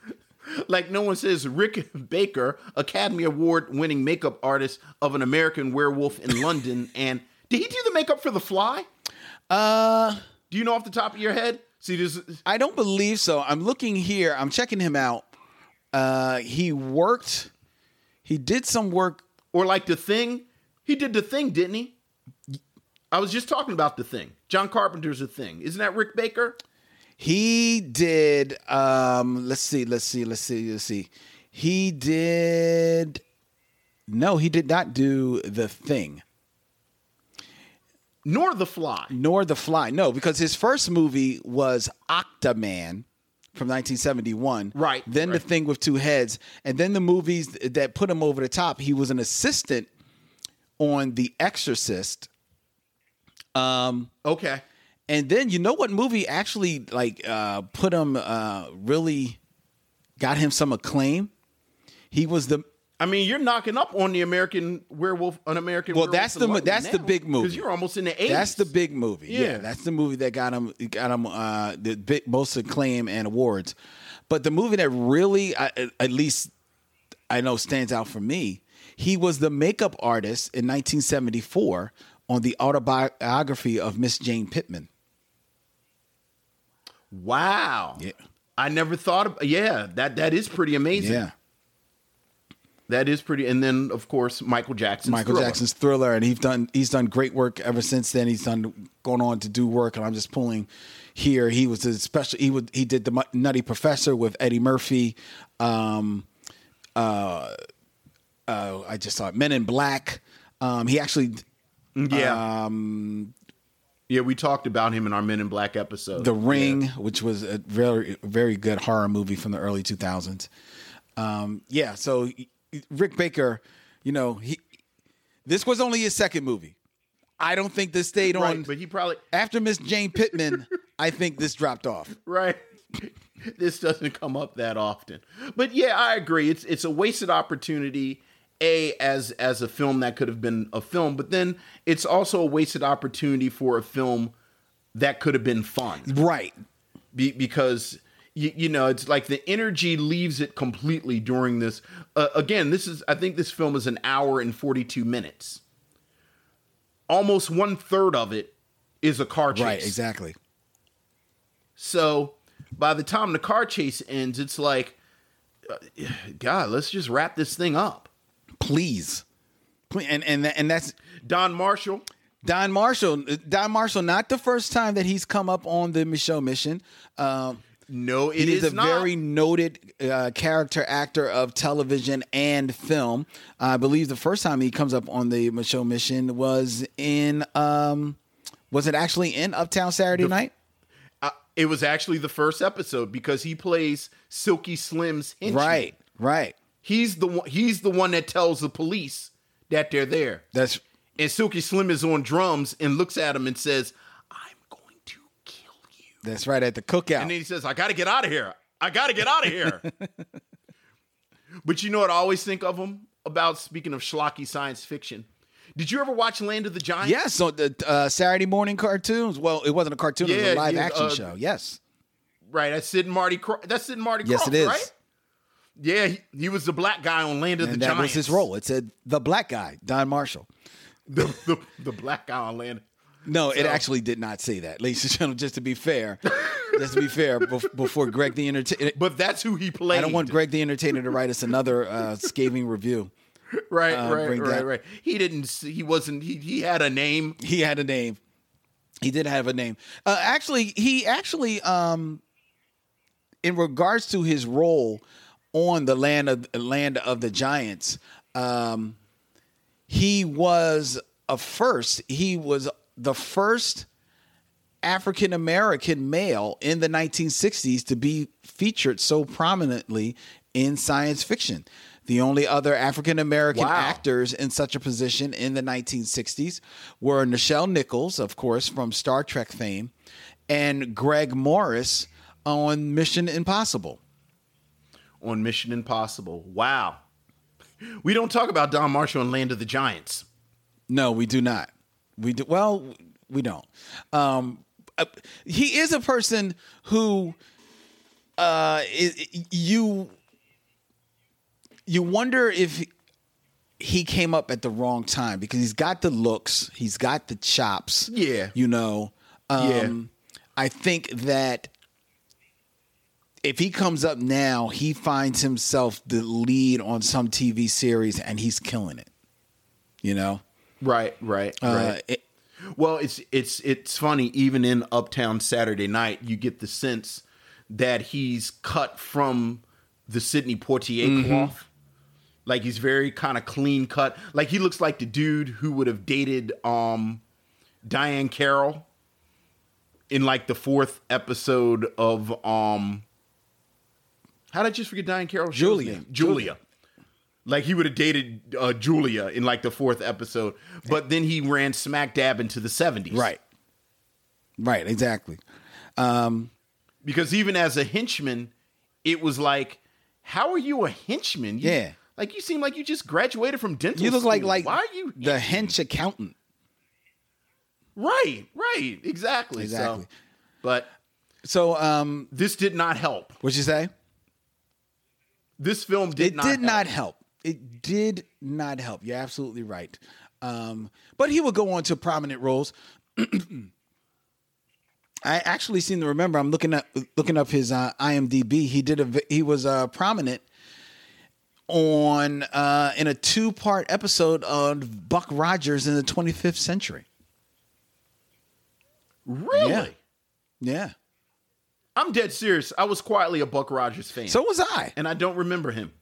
Like no one says Rick Baker, Academy Award winning makeup artist of an American Werewolf in London, and did he do the makeup for The Fly? Uh. Do you know off the top of your head? See, this I don't believe so. I'm looking here. I'm checking him out. Uh, he worked. He did some work. or like the thing. He did the thing, didn't he? I was just talking about the thing. John Carpenter's the thing. Isn't that Rick Baker? He did. Um, let's see. Let's see. Let's see. Let's see. He did. No, he did not do the thing, Nor The Fly. nor the fly. No, because his first movie was Octaman from 1971. Right, Then the thing with two heads, and then the movies that put him over the top. He was an assistant on The Exorcist. Um, Okay. And then you know what movie actually like uh put him uh really got him some acclaim? He was the I mean, you're knocking up on the American Werewolf, an American. Well, Werewolf that's the that's the big movie. because you're almost in the 80s. that's the big movie. Yeah. Yeah. that's the movie that got him got him uh the big, most acclaim and awards. But the movie that really I, at least I know stands out for me, he was the makeup artist in 1974 on the autobiography of Miss Jane Pittman. Wow. Yeah. I never thought of. Yeah, that that is pretty amazing. Yeah. That is pretty. And then, of course, Michael Jackson's Michael Thriller. Jackson's Thriller, and he's done he's done great work ever since then. He's done going on to do work, and I'm just pulling here. He was a special. He would he did the Nutty Professor with Eddie Murphy. Um, uh, uh, I just saw it. Men in Black. Um, he actually Yeah. um, yeah, we talked about him in our Men in Black episode. The Ring, which was a very very good horror movie from the early 2000s. Um, yeah, so Rick Baker, you know, he this was only his second movie. I don't think this stayed Right, on. but he probably after Miss Jane Pittman, I think this dropped off. right. this doesn't come up that often. But yeah, I agree. It's it's a wasted opportunity. A as as a film that could have been a film, but then it's also a wasted opportunity for a film that could have been fun. Right. Be, because you, you know it's like the energy leaves it completely during this. Uh, again, this is I think this film is an hour and forty two minutes. Almost one third of it is a car chase. Right, exactly. So by the time the car chase ends, it's like, uh, God, let's just wrap this thing up. Please. Please. And and and that's Don Marshall. Don Marshall. Don Marshall, not the first time that he's come up on the Micheaux Mission. Um, No, it he is is, a not. very noted uh, character actor of television and film. I believe the first time he comes up on the Micheaux Mission was in. Um, was it actually in Uptown Saturday Night? Uh, it was actually the first episode because he plays Silky Slim's henchman. Right, right. He's the one. He's the one that tells the police that they're there. That's And Silky Slim is on drums and looks at him and says, "I'm going to kill you." that's right at the cookout. And then he says, I got to get out of here. I got to get out of here. but you know what I always think of him about, speaking of schlocky science fiction? Did you ever watch Land of the Giants? yes, so the uh, Saturday morning cartoons. Well, it wasn't a cartoon; it was a live yeah, action uh, show. Yes, Right. That's Sid and Marty. Cro- that's Sid and Marty yes, Krofft, it is. right? Yeah, he, he was the black guy on Land of and the that Giants. was his role. It said the black guy, Don Marshall. The, the, the black guy on Land. No, it actually did not say that, ladies and gentlemen. Just to be fair, just to be fair, bef- before Greg the Entertainer, But that's who he played. I don't want Greg the Entertainer to write us another uh, scathing review. Right, uh, right, right, that- right. He didn't. He wasn't. He he had a name. He had a name. He did have a name. Uh, actually, he actually, um, in regards to his role on the land of land of the giants, um, he was a first. He was the first African American male in the 1960s to be featured so prominently in science fiction. The only other African American Wow. actors in such a position in the 1960s were Nichelle Nichols, of course, from Star Trek fame, and Greg Morris on Mission Impossible. On Mission Impossible. Wow. We don't talk about Don Marshall and Land of the Giants. No, we do not. We do well. We don't. Um, uh, he is a person who, uh, i- i- you you wonder if he came up at the wrong time because he's got the looks, he's got the chops. Yeah. you know. Um, Yeah. I think that if he comes up now, he finds himself the lead on some TV series and he's killing it. You know. Right, right, Uh, right. it- Well, it's it's it's funny. Even in Uptown Saturday Night, you get the sense that he's cut from the Sidney Poitier Mm-hmm. cloth. Like he's very kind of clean cut. Like he looks like the dude who would have dated um Diahann Carroll in like the fourth episode of um how did I just forget Diahann Carroll? Julia. Julia. Like he would have dated uh, Julia in like the fourth episode, but then he ran smack dab into the seventies, Right. Right. Exactly. Um, Because even as a henchman, it was like, how are you a henchman? You- Yeah. like you seem like you just graduated from dental. You look like like why are you the hench accountant. Right, right, exactly, Exactly. So, but So, um, this did not help. what'd you say? This film did it not. did help. not help. It did not help. You're absolutely right. Um, but he would go on to prominent roles. I actually seem to remember. I'm looking up looking up his uh, IMDb. He did a he was uh, prominent on uh, in a two part episode of Buck Rogers in the 25th century. Really? Yeah. Yeah. I'm dead serious. I was quietly a Buck Rogers fan. So was I. and I don't remember him.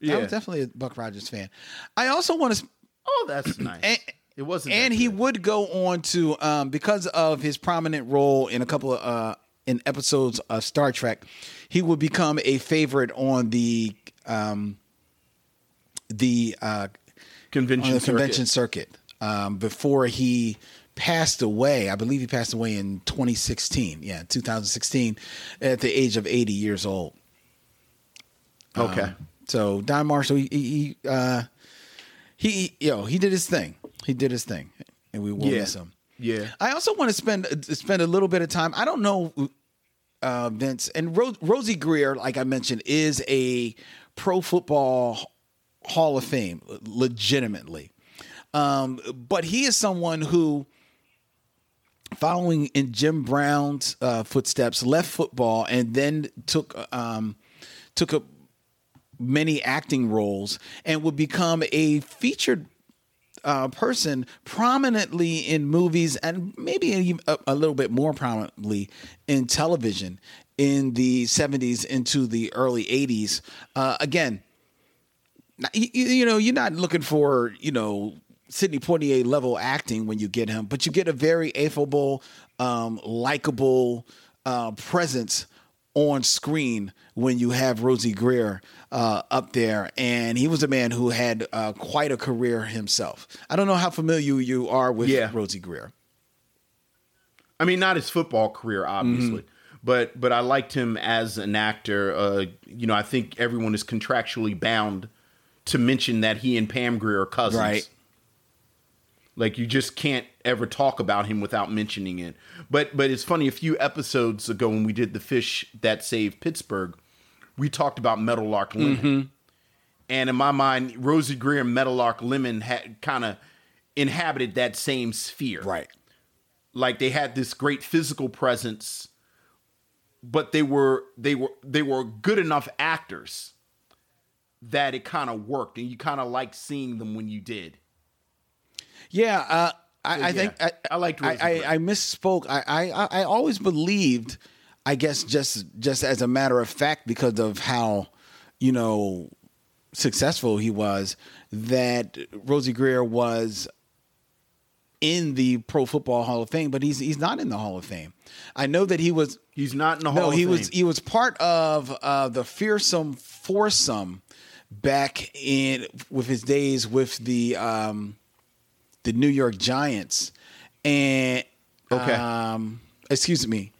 Yeah. I was definitely a Buck Rogers fan. I also want to oh, that's nice. And- it wasn't. and he would go on to um, because of his prominent role in a couple of uh, in episodes of Star Trek, he would become a favorite on the um, the uh, convention. on the circuit. convention circuit um, before he passed away. I believe he passed away in 2016. Yeah, 2016, at the age of 80 years old. Okay. Um, so Don Marshall, he, he, uh, he, know, he did his thing. He did his thing, and we will Yeah. miss him. Yeah. I also want to spend spend a little bit of time. I don't know, uh, Vince and Ro- Rosey Grier, like I mentioned, is a pro football Hall of Fame, legitimately. Um, but he is someone who, following in Jim Brown's uh, footsteps, left football and then took um, took many acting roles and would become a featured uh, person prominently in movies and maybe a, a little bit more prominently in television in the 70s into the early 80s. Uh, again, you, you know, you're not looking for, you know, Sidney Poitier level acting when you get him, but you get a very affable, um, likable uh, presence on screen when you have Rosey Grier uh, up there. And he was a man who had uh, quite a career himself. I don't know how familiar you are with Yeah. Rosey Grier. I mean, not his football career, obviously, Mm-hmm. but but I liked him as an actor. Uh, you know, I think everyone is contractually bound to mention that he and Pam Grier are cousins. Right. Like you just can't ever talk about him without mentioning it. But but it's funny. A few episodes ago, when we did the fish that saved Pittsburgh, we talked about Meadowlark Lemon. Mm-hmm. And in my mind, Rosey Grier and Meadowlark Lemon had kind of inhabited that same sphere Right. like they had this great physical presence but they were they were they were good enough actors that it kind of worked and you kind of liked seeing them when you did Yeah, uh, I, I yeah, think I, I liked I, I, I misspoke. I, I I always believed, I guess just just as a matter of fact, because of how you know successful he was, that Rosey Grier was in the Pro Football Hall of Fame, but he's he's not in the Hall of Fame. I know that he was he's not in the hall no, of he Fame. was he was part of uh, the fearsome foursome back in with his days with the um, the New York Giants and Okay. um, excuse me.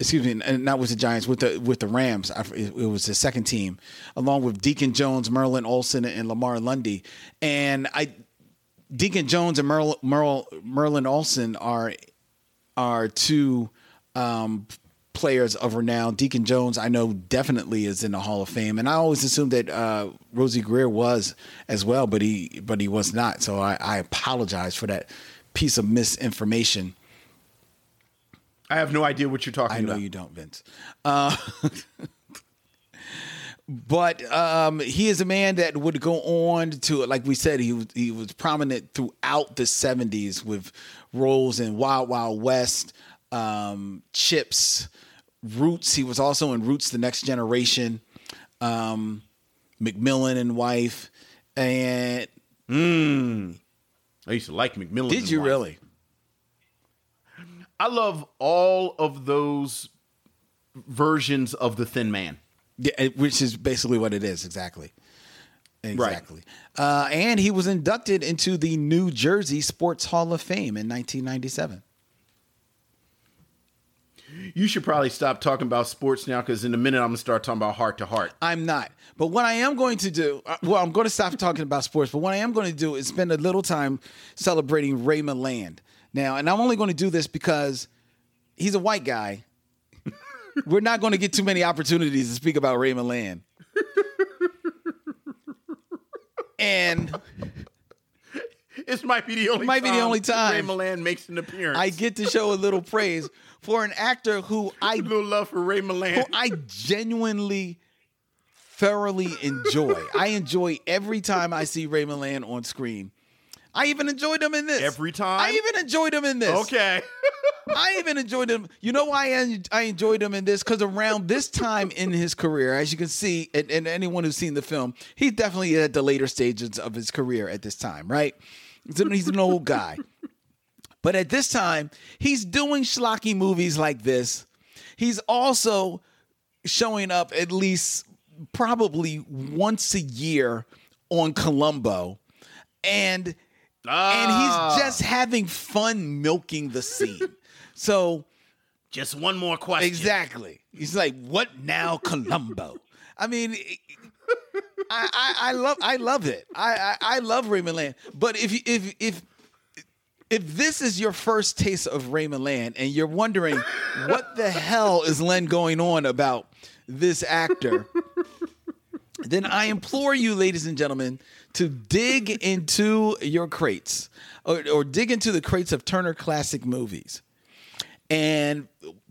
Excuse me, not with the Giants, with the with the Rams. I- It it was the second team, along with Deacon Jones, Merlin Olsen, and Lamar Lundy. And I, Deacon Jones and Merl, Merl, Merlin Olsen are are two um, players of renown. Deacon Jones, I know, definitely is in the Hall of Fame, and I always assumed that uh, Rosey Grier was as well, but he but he was not. So I, I apologize for that piece of misinformation. i have no idea what you're talking about. I know about you don't, Vince. Uh, but um, he is a man that would go on to, like we said, he was, he was prominent throughout the 70s with roles in Wild Wild West, um, Chips, Roots. He was also in Roots: The Next Generation, um, McMillan and Wife, and I used to like McMillan. did you Wife. really? I love all of those versions of the Thin Man. Yeah, which is basically what it is. Exactly. Exactly. Uh, and he was inducted into the New Jersey Sports Hall of Fame in 1997. You should probably stop talking about sports now because in a minute I'm gonna start talking about heart to heart. I'm not. But what I am going to do, uh, well, I'm going to stop talking about sports, but what I am going to do is spend a little time celebrating Ray Milland. Now, and I'm only going to do this because he's a white guy. We're not going to get too many opportunities to speak about Ray Milland. And This might be the only Might be the only time. Ray Milland makes an appearance. I get to show a little praise for an actor who I a little love for Ray Milland. who I genuinely thoroughly enjoy. I enjoy every time I see Ray Milland on screen. I even enjoyed him in this. Every time? I even enjoyed him in this. okay. I even enjoyed him. You know why I, I enjoyed him in this? Because around this time in his career, as you can see, and, and anyone who's seen the film, he's definitely at the later stages of his career at this time, right? He's an- old guy. But at this time, he's doing schlocky movies like this. He's also showing up at least probably once a year on Columbo. And and he's ah. just having fun milking the scene. So Just one more question. exactly, he's like, "What now, Columbo?" I mean, I, I, I love I love it. I, I, I love Ray Milland. But if if if if this is your first taste of Ray Milland and you're wondering what the hell is Len going on about this actor, then I implore you, ladies and gentlemen, to dig into your crates or, or dig into the crates of Turner Classic Movies and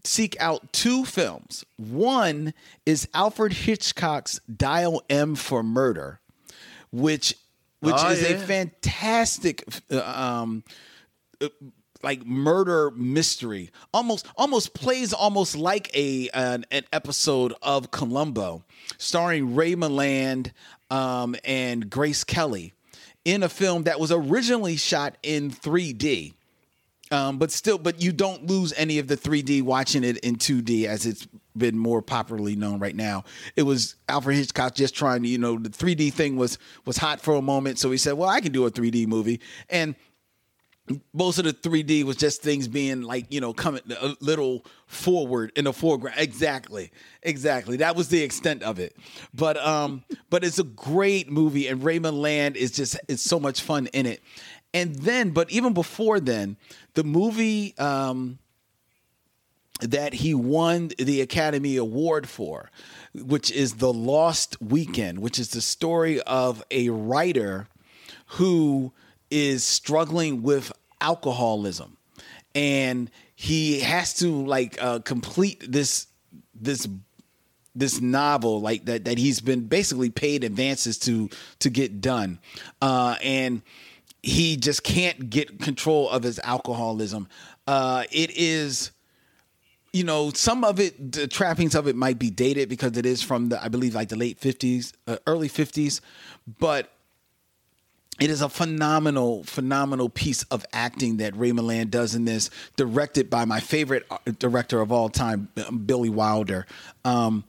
seek out two films. One is Alfred Hitchcock's Dial M for Murder, which which Oh, is a fantastic uh, um uh, like murder mystery. Almost almost plays almost like a an, an episode of Columbo starring Ray Milland um and Grace Kelly in a film that was originally shot in 3D um, but still, but you don't lose any of the 3D watching it in 2D as it's been more popularly known right now. It was Alfred Hitchcock just trying to, you know, the 3D thing was was hot for a moment, so he said, "Well, I can do a 3D movie." And most of the 3D was just things being like, you know, coming a little forward in the foreground. Exactly. Exactly. That was the extent of it. But um but it's a great movie and Ray Milland is just it's so much fun in it. And then but even before then, the movie um that he won the Academy Award for, which is The Lost Weekend, which is the story of a writer who is struggling with alcoholism. And he has to like uh, complete this this this novel like that that he's been basically paid advances to to get done. Uh and he just can't get control of his alcoholism uh it is you know, some of it, the trappings of it might be dated because it is from the, I believe, like the late 50s, uh, early 50s, but it is a phenomenal, phenomenal piece of acting that Ray Milland does in this, directed by my favorite uh, director of all time, Billy Wilder. Um,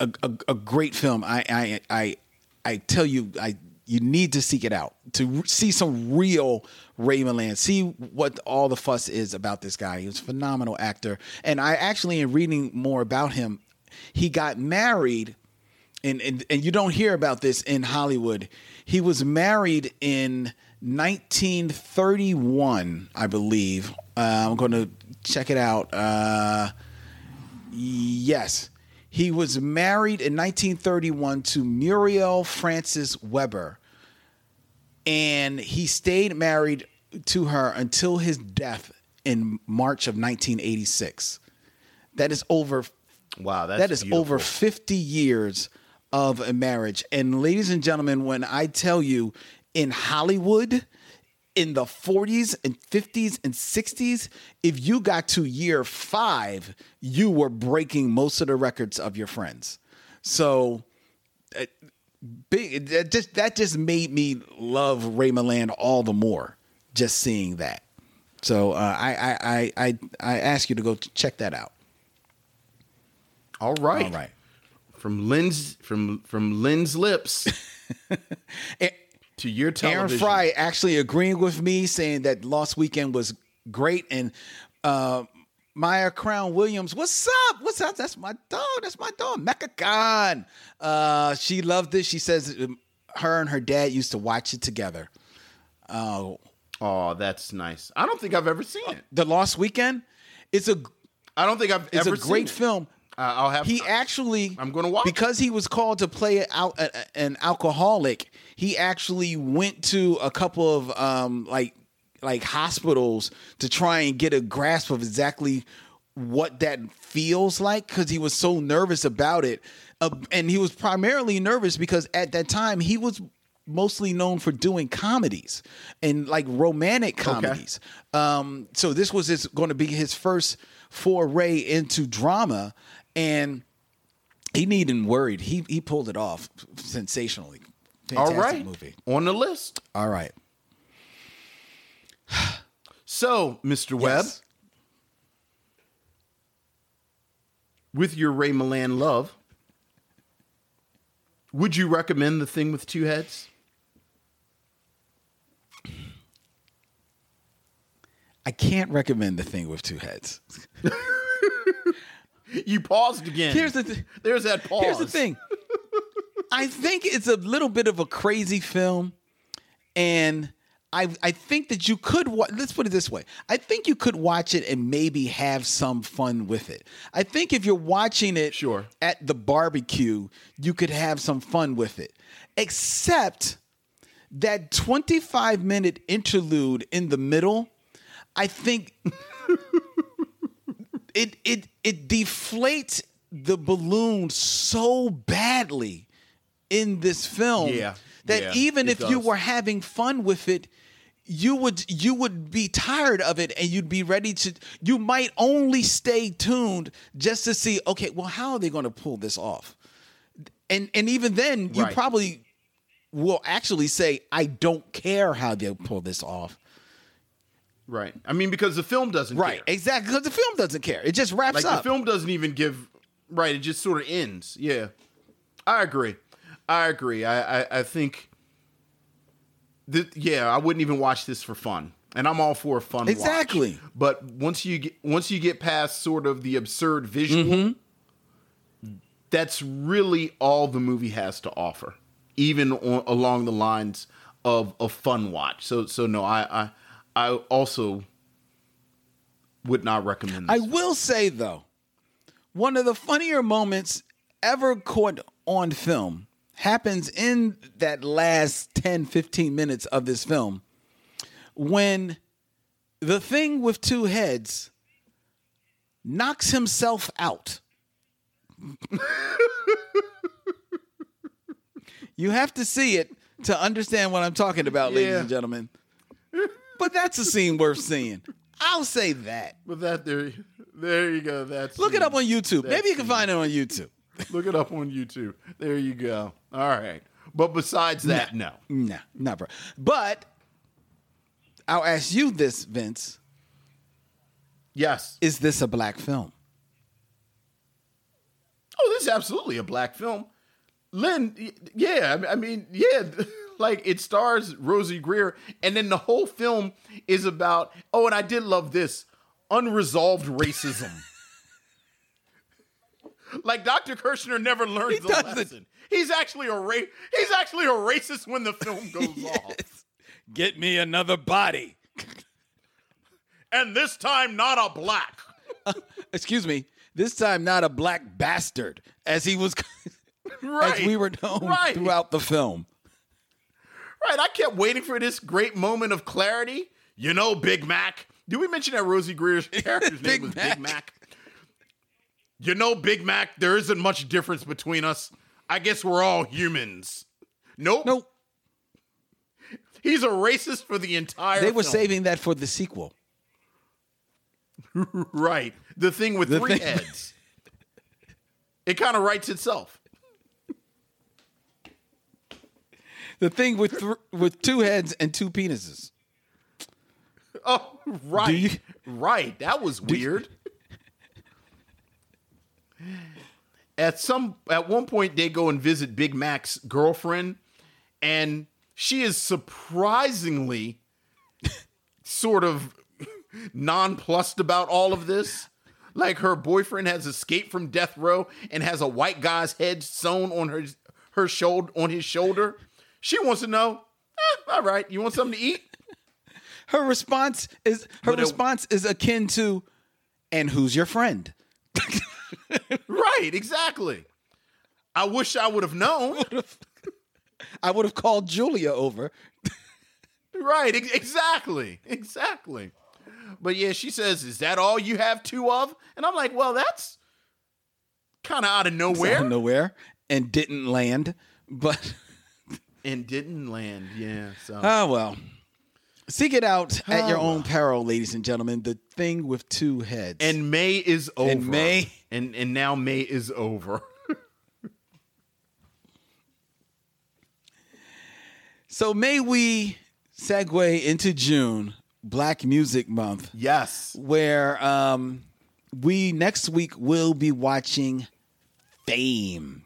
a, a, a great film. I, I, I, I tell you, I you need to seek it out to see some real Ray Milland. See what all the fuss is about this guy. He was a phenomenal actor, and I actually, in reading more about him, he got married and, and and you don't hear about this in Hollywood. He was married in 1931, I believe. Uh, I'm going to check it out. Uh, yes, he was married in 1931 to Muriel Frances Weber, and he stayed married to her until his death in March of 1986. That is over Wow, that's that is over 50 years of a marriage. And ladies and gentlemen, when I tell you in Hollywood, in the 40s and 50s and 60s, if you got to year five, you were breaking most of the records of your friends. So, uh, big that just that just made me love Ray Milland all the more. Just seeing that. So uh, I, I I I I ask you to go check that out. All right. All right. From Lynn's from from Lynn's lips to your Aaron television. Fry actually agreeing with me, saying that Lost Weekend was great, and uh, Maya Crown Williams, what's up? What's up? That's my dog. That's my dog, Mecca Khan. Uh, she loved it. She says um, her and her dad used to watch it together. Oh, Oh, that's nice. I don't think I've ever seen it. The Lost Weekend. It's a I don't think I've it's ever a great seen it. film. Uh, I'll have. He actually, I'm gonna watch because he was called to play out an alcoholic. He actually went to a couple of um, like like hospitals to try and get a grasp of exactly what that feels like because he was so nervous about it, uh, and he was primarily nervous because at that time he was mostly known for doing comedies and like romantic comedies. Um, so this was going to be his first foray into drama, and he needn't worried. He he pulled it off sensationally. All Fantastic right. movie. On the list. All right. So, Mr. Webb, Yes. with your Ray Milland love, would you recommend the thing with two heads? I can't recommend the thing with two heads. You paused again. Here's the th- There's that pause. Here's the thing. I think it's a little bit of a crazy film, and I I think that you could. Wa- let's put it this way. I think you could watch it and maybe have some fun with it. I think if you're watching it Sure. at the barbecue, you could have some fun with it. Except that 25 minute interlude in the middle, I think it it it deflates the balloon so badly in this film Yeah, that yeah, even if you were having fun with it you would you would be tired of it and you'd be ready to you might only stay tuned just to see okay well how are they going to pull this off? And and even then you Right. probably will actually say i don't care how they pull this off Right. I mean, because the film doesn't right care. exactly because the film doesn't care it just wraps Like up the film doesn't even give. Right. It just sort of ends. Yeah. I agree. I agree. I I, I think. That, yeah, I wouldn't even watch this for fun, and I'm all for a fun. watch. Exactly. But once you get once you get past sort of the absurd visual, Mm-hmm. that's really all the movie has to offer, even on, along the lines of a fun watch. So so no, I I I also would not recommend I this. will say though, one of the funnier moments ever caught on film happens in that last 10 15 minutes of this film when the thing with two heads knocks himself out. you have to see it to understand what I'm talking about, ladies and gentlemen. But that's a scene worth seeing. I'll say that. But that there, there you go. That's Look it up on YouTube. Maybe you can find it on YouTube. Look it up on YouTube. There you go. All right. But besides that, no. No, bro. But I'll ask you this, Vince. Yes. Is this a black film? Oh, this is absolutely a black film. Lynn, yeah, I mean, yeah, like it stars Rosey Grier, and then the whole film is about. Oh, and I did love this unresolved racism. like Dr. Kirshner never learns the doesn't. lesson. He's actually a ra- He's actually a racist when the film goes off, Get me another body. and this time not a black. Excuse me. This time, not a black bastard, as he was, Right. as we were known Right. throughout the film. Right, I kept waiting for this great moment of clarity. You know, Big Mac. Did we mention that Rosey Grier's character's Big name was Mac. Big Mac? You know, Big Mac, there isn't much difference between us. I guess we're all humans. Nope. Nope. He's a racist for the entire. They were film. saving that for the sequel. right the thing with The three thing- heads. it kind of writes itself. The thing with th- with two heads and two penises. Oh, right, you- right. That was weird. at some at one point, they go and visit Big Mac's girlfriend, and she is surprisingly sort of nonplussed about all of this. Like her boyfriend has escaped from death row and has a white guy's head sewn on her her shoulder on his shoulder. She wants to know. "Eh, all right, you want something to eat? Her response is her But it- response is akin to, "And who's your friend?" Right, exactly. I wish I would have known. I would have called Julia over. right, ex- exactly, exactly. But yeah, she says, "Is that all you have two of?" And I'm like, "Well, that's kind of out of nowhere." Out of nowhere and didn't land, but and didn't land. Yeah. So oh well. Seek it out at your Oh, own peril, ladies and gentlemen. The thing with two heads. and May is over. And May- and and now May is over. so may we segue into June, Black Music Month. yes. where um, we next week will be watching Fame.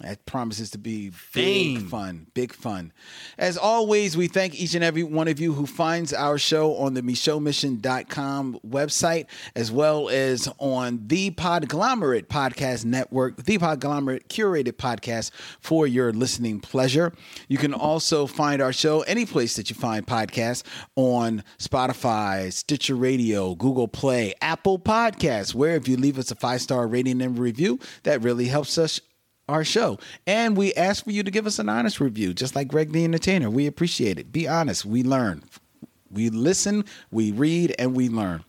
That promises to be big fun, big fun. As always, we thank each and every one of you who finds our show on the MicheauxMission.com website, as well as on the Podglomerate Podcast Network, the Podglomerate curated podcast for your listening pleasure. You can also find our show any place that you find podcasts on Spotify, Stitcher Radio, Google Play, Apple Podcasts, where if you leave us a five star rating and review, that really helps us our show. And we ask for you to give us an honest review, just like Greg the Entertainer. We appreciate it. Be honest. We learn. We listen, we read, and we learn.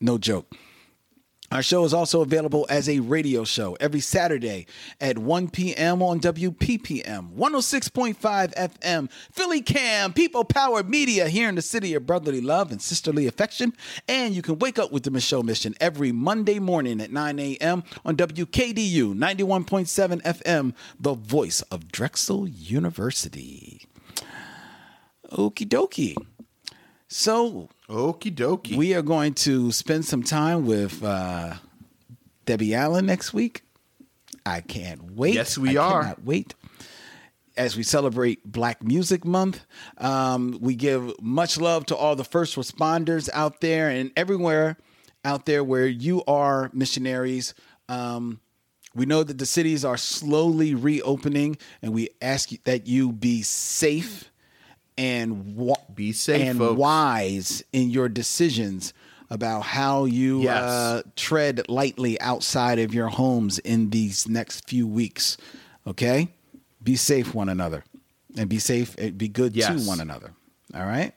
No joke. Our show is also available as a radio show every Saturday at 1 p.m. on WPPM, 106.5 FM, Philly Cam, People Power Media here in the city of brotherly love and sisterly affection. And you can wake up with the Micheaux Mission every Monday morning at 9 a.m. on WKDU 91.7 FM, the voice of Drexel University. Okie dokie. So Okie dokie. we are going to spend some time with uh, Debbie Allen next week. I can't wait. Yes, we I are. Cannot wait. As we celebrate Black Music Month, um, we give much love to all the first responders out there and everywhere out there where you are missionaries. Um, we know that the cities are slowly reopening, and we ask that you be safe and wa- Be safe, and folks. wise in your decisions about how you Yes. uh, tread lightly outside of your homes in these next few weeks. Okay, be safe, one another, and be safe. and Be good Yes. to one another. All right.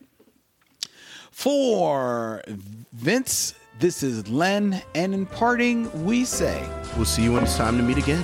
For Vince, this is Len, and in parting, we say. We'll see you when it's time to meet again.